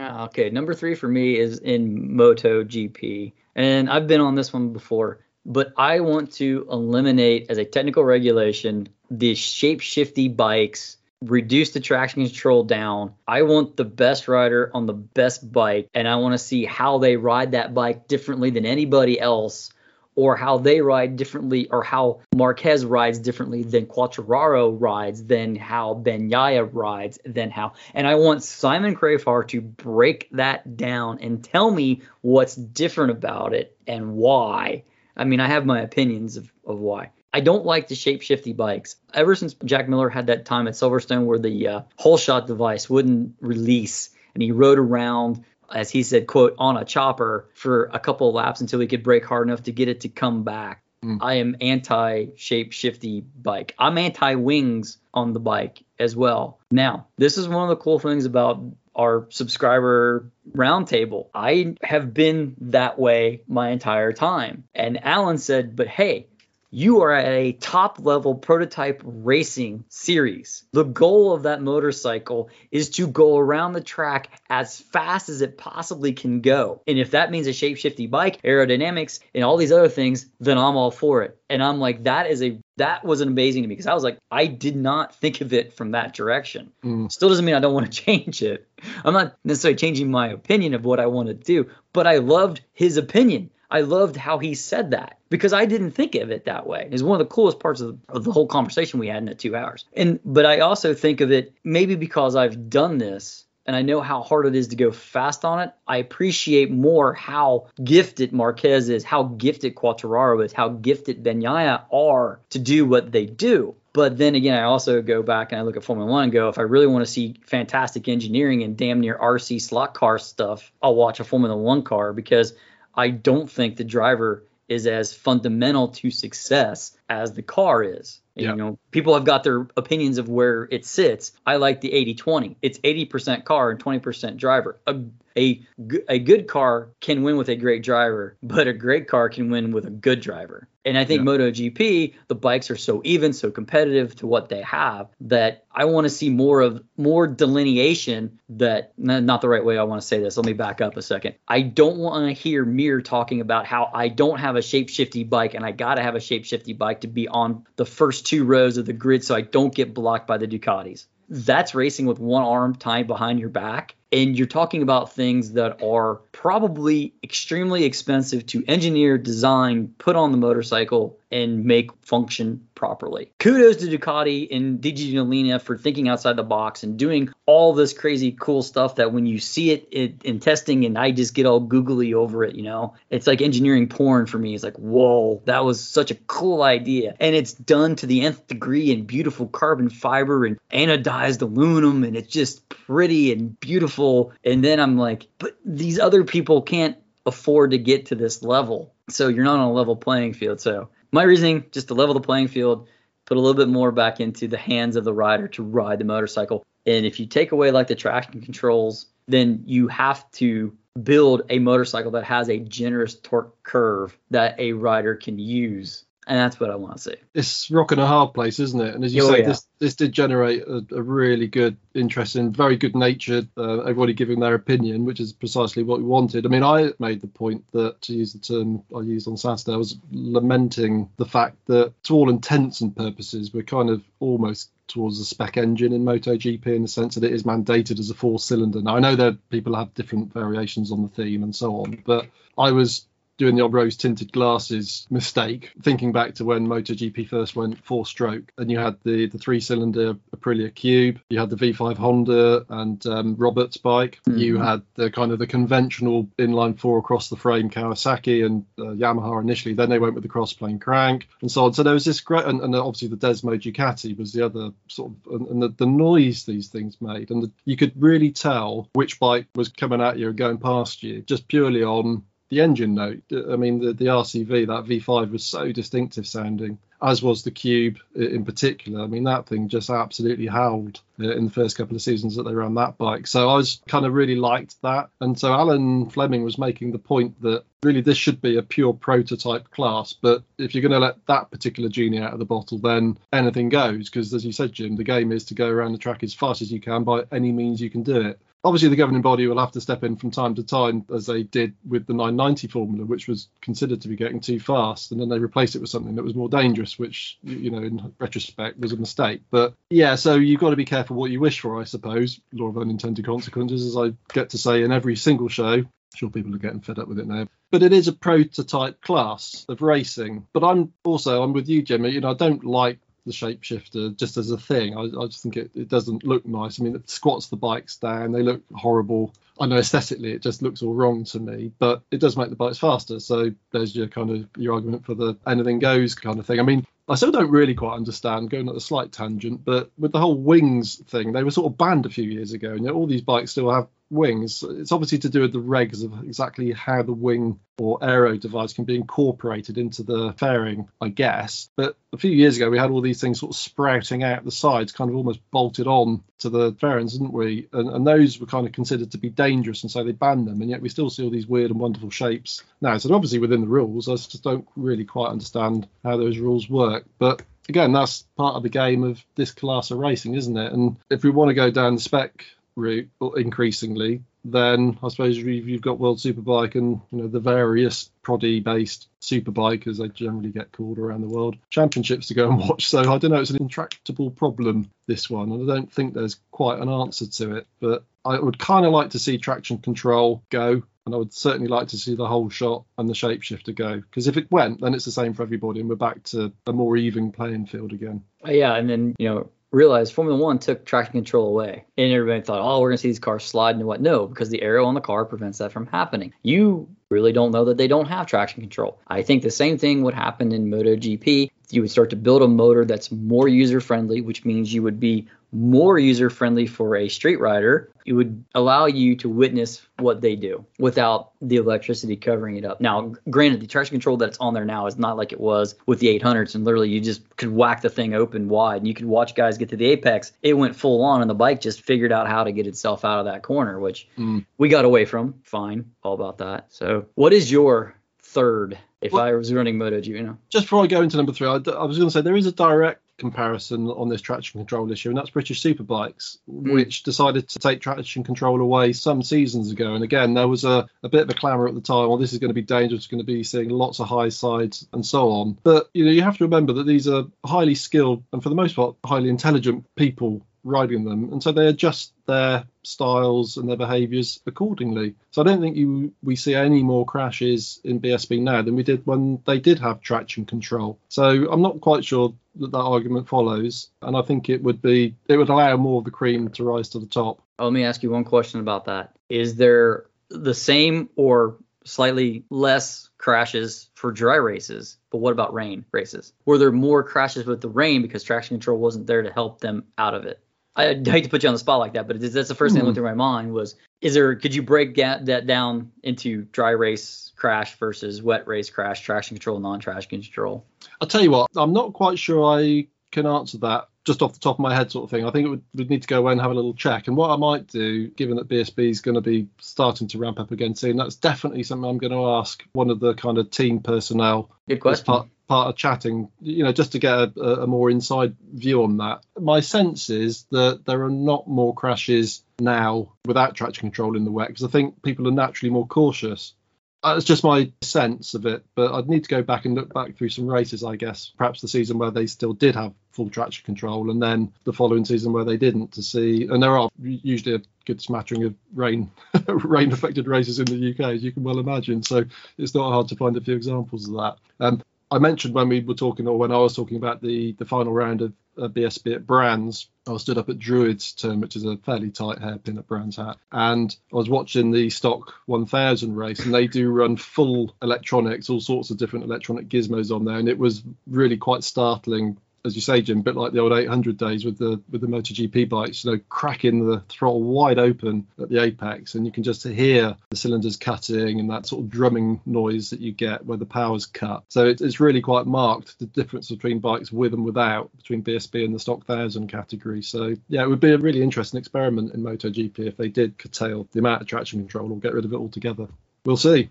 Ah, Okay, number three for me is in Moto GP, and I've been on this one before, but I want to eliminate as a technical regulation the shape shifty bikes, reduce the traction control down. I want the best rider on the best bike, and I want to see how they ride that bike differently than anybody else. Or how they ride differently, or how Marquez rides differently than Quartararo rides, than how Bagnaia rides, than how and I want Simon Crafar to break that down and tell me what's different about it and why. I mean, I have my opinions of, of why. I don't like the shape shifty bikes. Ever since Jack Miller had that time at Silverstone where the uh, whole shot device wouldn't release and he rode around, as he said, quote, on a chopper for a couple of laps until he could brake hard enough to get it to come back. Mm. I am anti shape shifty bike. I'm anti wings on the bike as well. Now, this is one of the cool things about our subscriber roundtable. I have been that way my entire time. And Alan said, but hey, you are at a top level prototype racing series. The goal of that motorcycle is to go around the track as fast as it possibly can go. And if that means a shape shifty bike, aerodynamics, and all these other things, then I'm all for it. And I'm like, that is a that was amazing to me because I was like, I did not think of it from that direction. Mm. Still doesn't mean I don't want to (laughs) change it. I'm not necessarily changing my opinion of what I want to do, but I loved his opinion. I loved how he said that because I didn't think of it that way. It's one of the coolest parts of the, of the whole conversation we had in the two hours. And but I also think of it maybe because I've done this and I know how hard it is to go fast on it. I appreciate more how gifted Marquez is, how gifted Quartararo is, how gifted Bagnaia are to do what they do. But then again, I also go back and I look at Formula One and go, if I really want to see fantastic engineering and damn near RC slot car stuff, I'll watch a Formula One car because I don't think the driver is as fundamental to success as the car is. You know, people have got their opinions of where it sits. I like the 80-20. It's 80% car and 20% driver. A, a a good car can win with a great driver, but a great car can win with a good driver. And I think Yeah. MotoGP, the bikes are so even, so competitive to what they have that I want to see more of more delineation that not the right way I want to say this. Let me back up a second. I don't want to hear Mir talking about how I don't have a shape shifty bike and I got to have a shape shifty bike to be on the first two rows of the grid so I don't get blocked by the Ducatis. That's racing with one arm tied behind your back. And you're talking about things that are probably extremely expensive to engineer, design, put on the motorcycle, and make function properly. Kudos to Ducati and DG Nolina for thinking outside the box and doing all this crazy cool stuff that when you see it, it in testing and I just get all googly over it, you know, it's like engineering porn for me. It's like, whoa, that was such a cool idea. And it's done to the nth degree in beautiful carbon fiber and anodized aluminum and it's just pretty and beautiful. And then I'm like, but these other people can't afford to get to this level. So you're not on a level playing field. So my reasoning, just to level the playing field, put a little bit more back into the hands of the rider to ride the motorcycle. And if you take away like the traction controls, then you have to build a motorcycle that has a generous torque curve that a rider can use. And that's what I want to see. it's rock and a hard place, isn't it? And as you Oh, say, yeah. this this did generate a, a really good, interesting, very good natured. Uh, everybody giving their opinion, which is precisely what we wanted. I mean, I made the point that to use the term I used on Saturday, I was lamenting the fact that, to all intents and purposes, we're kind of almost towards a spec engine in MotoGP in the sense that it is mandated as a four cylinder. Now I know that people have different variations on the theme and so on, but I was doing the old rose tinted glasses mistake, thinking back to when MotoGP first went four stroke, and you had the the three cylinder Aprilia Cube, you had the V5 Honda and um, Roberts bike, mm-hmm. you had the kind of the conventional inline four across the frame Kawasaki and uh, Yamaha initially. Then they went with the crossplane crank and so on. So there was this great, and, and obviously the Desmo Ducati was the other sort of, and, and the, the, noise these things made, and the, you could really tell which bike was coming at you and going past you just purely on the engine note. I mean, the, the RCV, that V5 was so distinctive sounding, as was the Cube in particular. I mean, that thing just absolutely howled uh, in the first couple of seasons that they ran that bike. So I was kind of really liked that. And so Alan Fleming was making the point that really this should be a pure prototype class. But if you're going to let that particular genie out of the bottle, then anything goes. Because as you said, Jim, the game is to go around the track as fast as you can by any means you can do it obviously the governing body will have to step in from time to time as they did with the 990 formula which was considered to be getting too fast and then they replaced it with something that was more dangerous which you know in retrospect was a mistake. But yeah so you've got to be careful what you wish for i suppose. Law of unintended consequences as i get to say in every single show. Sure people are getting fed up with it now. But it is a prototype class of racing. But i'm also i'm with you jimmy you know i don't like the shapeshifter just as a thing. I, I just think it, it doesn't look nice. I mean, it squats the bikes down. They look horrible. I know aesthetically it just looks all wrong to me, but it does make the bikes faster. So there's your kind of your argument for the anything goes kind of thing. I mean, I still don't really quite understand going at a slight tangent, but with the whole wings thing, they were sort of banned a few years ago, and yet all these bikes still have wings. It's obviously to do with the regs of exactly how the wing or aero device can be incorporated into the fairing, I guess. But a few years ago, we had all these things sort of sprouting out the sides, kind of almost bolted on to the fairings, didn't we? And, and those were kind of considered to be dangerous, and so they banned them. And yet we still see all these weird and wonderful shapes now. So obviously within the rules. I just don't really quite understand how those rules work. But again, that's part of the game of this class of racing, isn't it? And if we want to go down the spec route increasingly, then I suppose you've got World Superbike and you know the various Proddy based superbike as they generally get called around the world championships to go and watch. So I don't know, it's an intractable problem this one, and I don't think there's quite an answer to it. But I would kind of like to see traction control go and I would certainly like to see the whole shot and the shapeshifter go because if it went, then it's the same for everybody, and we're back to a more even playing field again. Uh, yeah, and then you know realized Formula One took traction control away. And everybody thought, oh, we're going to see these cars slide and what? No, because the aero on the car prevents that from happening. You really don't know that they don't have traction control. I think the same thing would happen in MotoGP. You would start to build a motor that's more user friendly, which means you would be more user friendly for a street rider. It would allow you to witness what they do without the electricity covering it up. Now, granted, the traction control that's on there now is not like it was with the 800s, and literally you just could whack the thing open wide, and you could watch guys get to the apex. It went full on, and the bike just figured out how to get itself out of that corner, which mm. we got away from. Fine, all about that. So, what is your third if well, I was running MotoGP, you know. Just before I go into number three, I, I was going to say there is a direct comparison on this traction control issue, and that's British Superbikes, mm. which decided to take traction control away some seasons ago. And again, there was a, a bit of a clamour at the time, well, this is going to be dangerous, going to be seeing lots of high sides and so on. But you know, you have to remember that these are highly skilled and for the most part highly intelligent people riding them, and so they adjust their styles and their behaviours accordingly. So I don't think you we see any more crashes in BSB now than we did when they did have traction control. So I'm not quite sure that that argument follows, and I think it would be it would allow more of the cream to rise to the top. Oh, let me ask you one question about that: Is there the same or slightly less crashes for dry races, but what about rain races? Were there more crashes with the rain because traction control wasn't there to help them out of it? I hate to put you on the spot like that, but that's the first thing that went hmm. through my mind was: Is there? Could you break that down into dry race crash versus wet race crash, traction control, non-traction control? I'll tell you what, I'm not quite sure I can answer that just off the top of my head, sort of thing. I think it would would need to go away and have a little check. And what I might do, given that BSB is going to be starting to ramp up again soon, that's definitely something I'm going to ask one of the kind of team personnel. Good question. Part, part of chatting, you know, just to get a, a, more inside view on that. My sense is that there are not more crashes now without traction control in the wet because I think people are naturally more cautious. That's just my sense of it, but I'd need to go back and look back through some races, I guess. Perhaps the season where they still did have full traction control, and then the following season where they didn't, to see. And there are usually a good smattering of rain, (laughs) rain affected races in the UK, as you can well imagine. So it's not hard to find a few examples of that. Um, I mentioned when we were talking, or when I was talking about the the final round of BSB at Brands, I was stood up at Druids turn, which is a fairly tight hairpin at Brands Hatch, and I was watching the stock 1000 race, and they do run full electronics, all sorts of different electronic gizmos on there, and it was really quite startling as you say, Jim, a bit like the old 800 days with the with the MotoGP bikes, you know, cracking the throttle wide open at the apex, and you can just hear the cylinders cutting and that sort of drumming noise that you get where the power's cut. So it, it's really quite marked the difference between bikes with and without between BSB and the stock thousand category. So yeah, it would be a really interesting experiment in MotoGP if they did curtail the amount of traction control or get rid of it altogether. We'll see.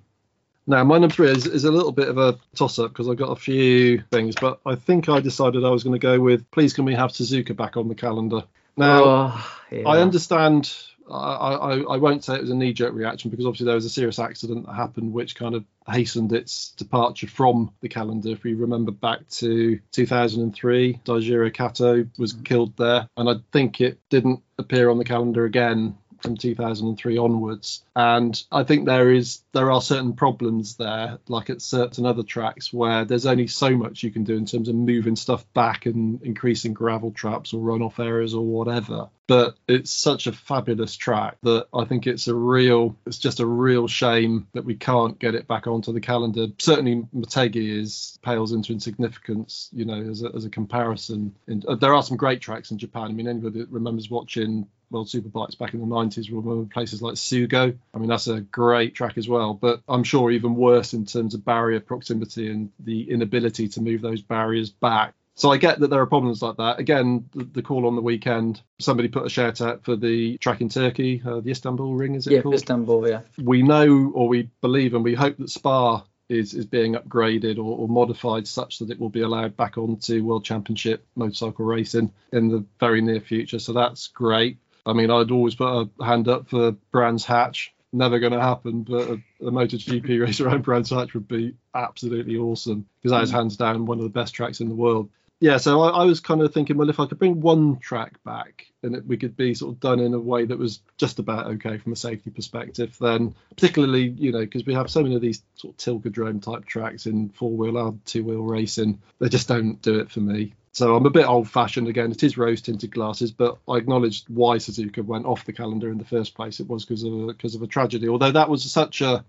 Now, my number three is, is a little bit of a toss up because I've got a few things, but I think I decided I was going to go with please can we have Suzuka back on the calendar? Now, oh, yeah. I understand. I, I, I won't say it was a knee jerk reaction because obviously there was a serious accident that happened which kind of hastened its departure from the calendar. If we remember back to 2003, Daijiro Kato was killed there, and I think it didn't appear on the calendar again from 2003 onwards. And I think there is there are certain problems there, like at certain other tracks where there's only so much you can do in terms of moving stuff back and increasing gravel traps or runoff areas or whatever. But it's such a fabulous track that I think it's a real it's just a real shame that we can't get it back onto the calendar. Certainly Motegi is pales into insignificance, you know, as a, as a comparison. And, uh, there are some great tracks in Japan. I mean, anybody that remembers watching World Superbikes back in the 90s will remember places like Sugo. I mean, that's a great track as well, but I'm sure even worse in terms of barrier proximity and the inability to move those barriers back. So I get that there are problems like that. Again, the, the call on the weekend, somebody put a shout out for the track in Turkey, uh, the Istanbul Ring, is it yeah, called? Istanbul, yeah. We know or we believe and we hope that Spa is, is being upgraded or, or, modified such that it will be allowed back onto World Championship motorcycle racing in the very near future. So that's great. I mean, I'd always put a hand up for Brands Hatch. Never going to happen, but a, a MotoGP (laughs) race around Brands Hatch would be absolutely awesome because that is mm. hands down one of the best tracks in the world. Yeah, so I, I was kind of thinking, well, if I could bring one track back and it, we could be sort of done in a way that was just about okay from a safety perspective, then particularly, you know, because we have so many of these sort of Tilkedrome type tracks in four wheel and two wheel racing, they just don't do it for me. So I'm a bit old fashioned again. It is rose tinted glasses, but I acknowledged why Suzuka went off the calendar in the first place. It was because of because of a tragedy. Although that was such a,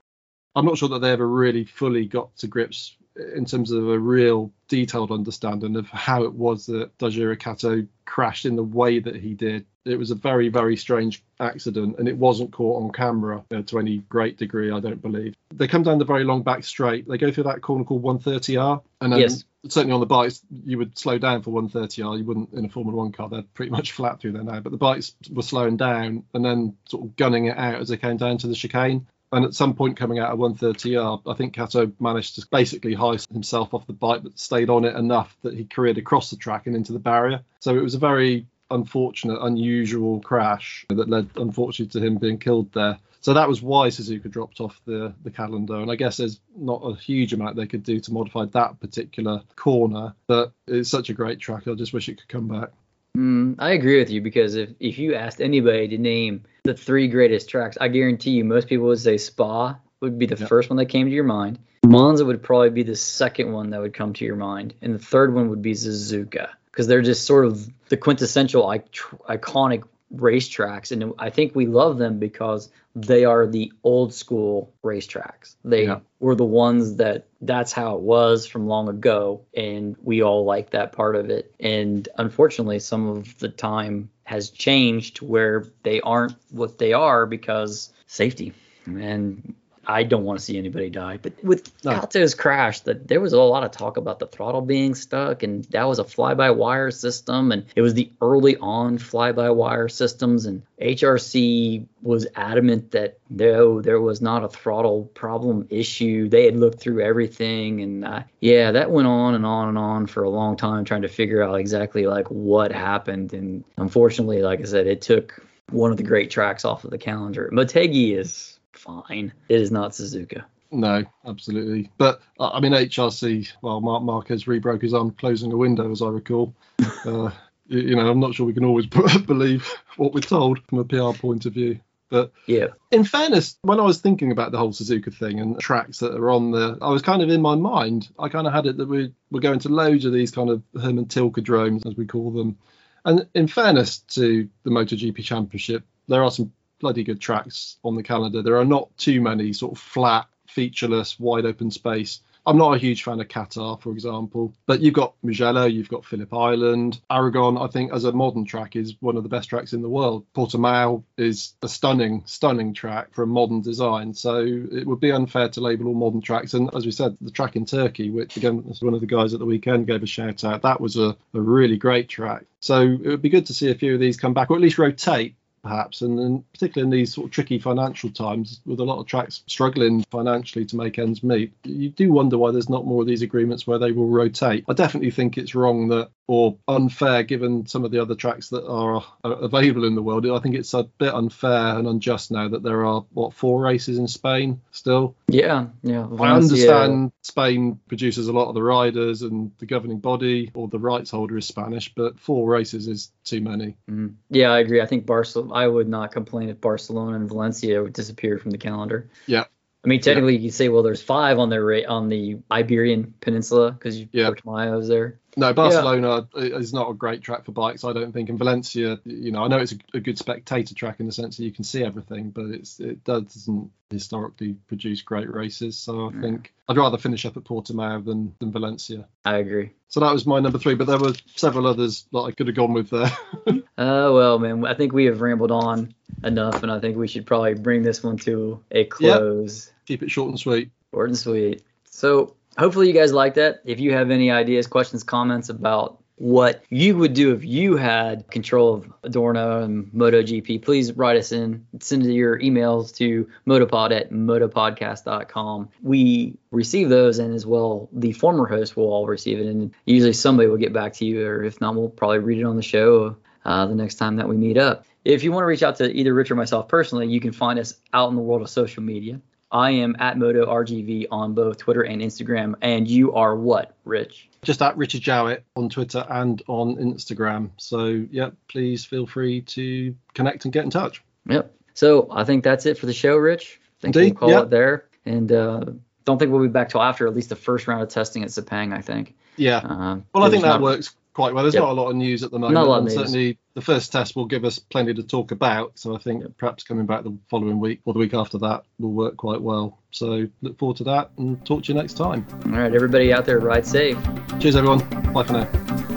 I'm not sure that they ever really fully got to grips in terms of a real detailed understanding of how it was that Daijiro Kato crashed in the way that he did. It was a very, very strange accident, and it wasn't caught on camera uh, to any great degree, I don't believe. They come down the very long back straight. They go through that corner called 130R, and then yes. certainly on the bikes, you would slow down for 130R. You wouldn't in a Formula One car; they're pretty much flat through there now. But the bikes were slowing down and then sort of gunning it out as they came down to the chicane. And at some point coming out of 130R, I think Kato managed to basically heist himself off the bike, but stayed on it enough that he careered across the track and into the barrier. So it was a very unfortunate, unusual crash that led, unfortunately, to him being killed there. So that was why Suzuka dropped off the, the calendar. And I guess there's not a huge amount they could do to modify that particular corner, but it's such a great track. I just wish it could come back. Mm, I agree with you because if, if you asked anybody to name the three greatest tracks, I guarantee you most people would say Spa would be the yep. first one that came to your mind. Monza would probably be the second one that would come to your mind, and the third one would be Suzuka because they're just sort of the quintessential iconic racetracks, and I think we love them because they are the old school racetracks. They yeah. were the ones that that's how it was from long ago, and we all like that part of it. And unfortunately, some of the time has changed where they aren't what they are because safety. And I don't want to see anybody die. But with no. Kato's crash, that there was a lot of talk about the throttle being stuck, and that was a fly-by-wire system, and it was the early on fly-by-wire systems, and HRC was adamant that no, there was not a throttle problem issue. They had looked through everything, and uh, yeah, that went on and on and on for a long time, trying to figure out exactly like what happened. And unfortunately, like I said, it took one of the great tracks off of the calendar. Motegi is fine. It is not Suzuka. No, absolutely. But uh, I mean, HRC. Well, Marc Marquez rebroke his arm closing a window, as I recall. (laughs) uh, you know, I'm not sure we can always (laughs) believe what we're told from a PR point of view. But yeah, in fairness, when I was thinking about the whole Suzuka thing and tracks that are on there, I was kind of in my mind. I kind of had it that we we're going to loads of these kind of Hermann Tilke dromes, as we call them. And in fairness to the MotoGP Championship, there are some bloody good tracks on the calendar. There are not too many sort of flat, featureless, wide open space I'm not a huge fan of Qatar, for example, but you've got Mugello, you've got Phillip Island. Aragon, I think, as a modern track, is one of the best tracks in the world. Portimao is a stunning, stunning track for a modern design. So it would be unfair to label all modern tracks. And as we said, the track in Turkey, which again, one of the guys at the weekend gave a shout out, that was a, a really great track. So it would be good to see a few of these come back, or at least rotate perhaps, and, and particularly in these sort of tricky financial times with a lot of tracks struggling financially to make ends meet, you do wonder why there's not more of these agreements where they will rotate. I definitely think it's wrong that or unfair given some of the other tracks that are, available in the world. I think it's a bit unfair and unjust now that there are what four races in Spain still. Yeah, yeah. I understand Spain produces a lot of the riders and the governing body or the rights holder is Spanish, but four races is too many. Mm. Yeah, I agree. I think Barcelona. I would not complain if Barcelona and Valencia would disappear from the calendar. Yeah. I mean, technically, yeah. you could say, well, there's five on their on the Iberian Peninsula because you've yeah. Portimao's there. No, Barcelona yeah. is not a great track for bikes, I don't think. And Valencia, you know, I know it's a, a, good spectator track in the sense that you can see everything, but it's it doesn't historically produce great races. So I yeah. think I'd rather finish up at Portimao than than Valencia. I agree. So that was my number three, but there were several others that I could have gone with there. (laughs) uh, well, man, I think we have rambled on enough, and I think we should probably bring this one to a close. Yep. Keep it short and sweet. Short and sweet. So hopefully you guys like that. If you have any ideas, questions, comments about what you would do if you had control of Adorno and MotoGP, please write us in. Send your emails to motopod at motopodcast.com. We receive those, and as well, the former host will all receive it, and usually somebody will get back to you, or if not, we'll probably read it on the show uh, the next time that we meet up. If you want to reach out to either Rich or myself personally, you can find us out in the world of social media. I am at Moto RGV on both Twitter and Instagram. And you are what, Rich? Just at Richard Jowett on Twitter and on Instagram. So, yeah, please feel free to connect and get in touch. Yep. So I think that's it for the show, Rich. I think Indeed, we'll call yep. it there. And uh, don't think we'll be back till after at least the first round of testing at Sepang, I think. Yeah. Uh, well, I think that works quite well. There's yep. not a lot of news at the moment. Not a lot of news. Certainly, the first test will give us plenty to talk about. So I think yep. perhaps coming back the following week or the week after that will work quite well. So look forward to that and talk to you next time. All right, everybody out there, ride safe. Cheers, everyone. Bye for now.